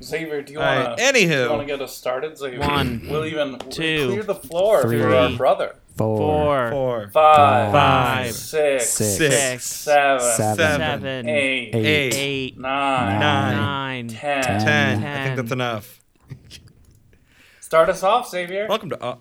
Speaker 3: Xavier, do you want
Speaker 4: right,
Speaker 3: to? want to get us started, Xavier?
Speaker 1: One,
Speaker 3: We'll even
Speaker 1: two,
Speaker 3: clear the floor
Speaker 2: three,
Speaker 3: for our brother.
Speaker 2: Four,
Speaker 1: Four,
Speaker 4: four,
Speaker 3: Five,
Speaker 1: Five,
Speaker 3: six,
Speaker 2: six,
Speaker 4: six,
Speaker 3: seven,
Speaker 2: seven,
Speaker 4: seven,
Speaker 1: seven,
Speaker 3: eight,
Speaker 2: eight,
Speaker 4: eight,
Speaker 1: eight,
Speaker 3: nine,
Speaker 4: nine,
Speaker 1: nine,
Speaker 3: ten.
Speaker 2: ten.
Speaker 4: ten. I think that's enough.
Speaker 3: Start us off, Xavier.
Speaker 4: Welcome to. Uh,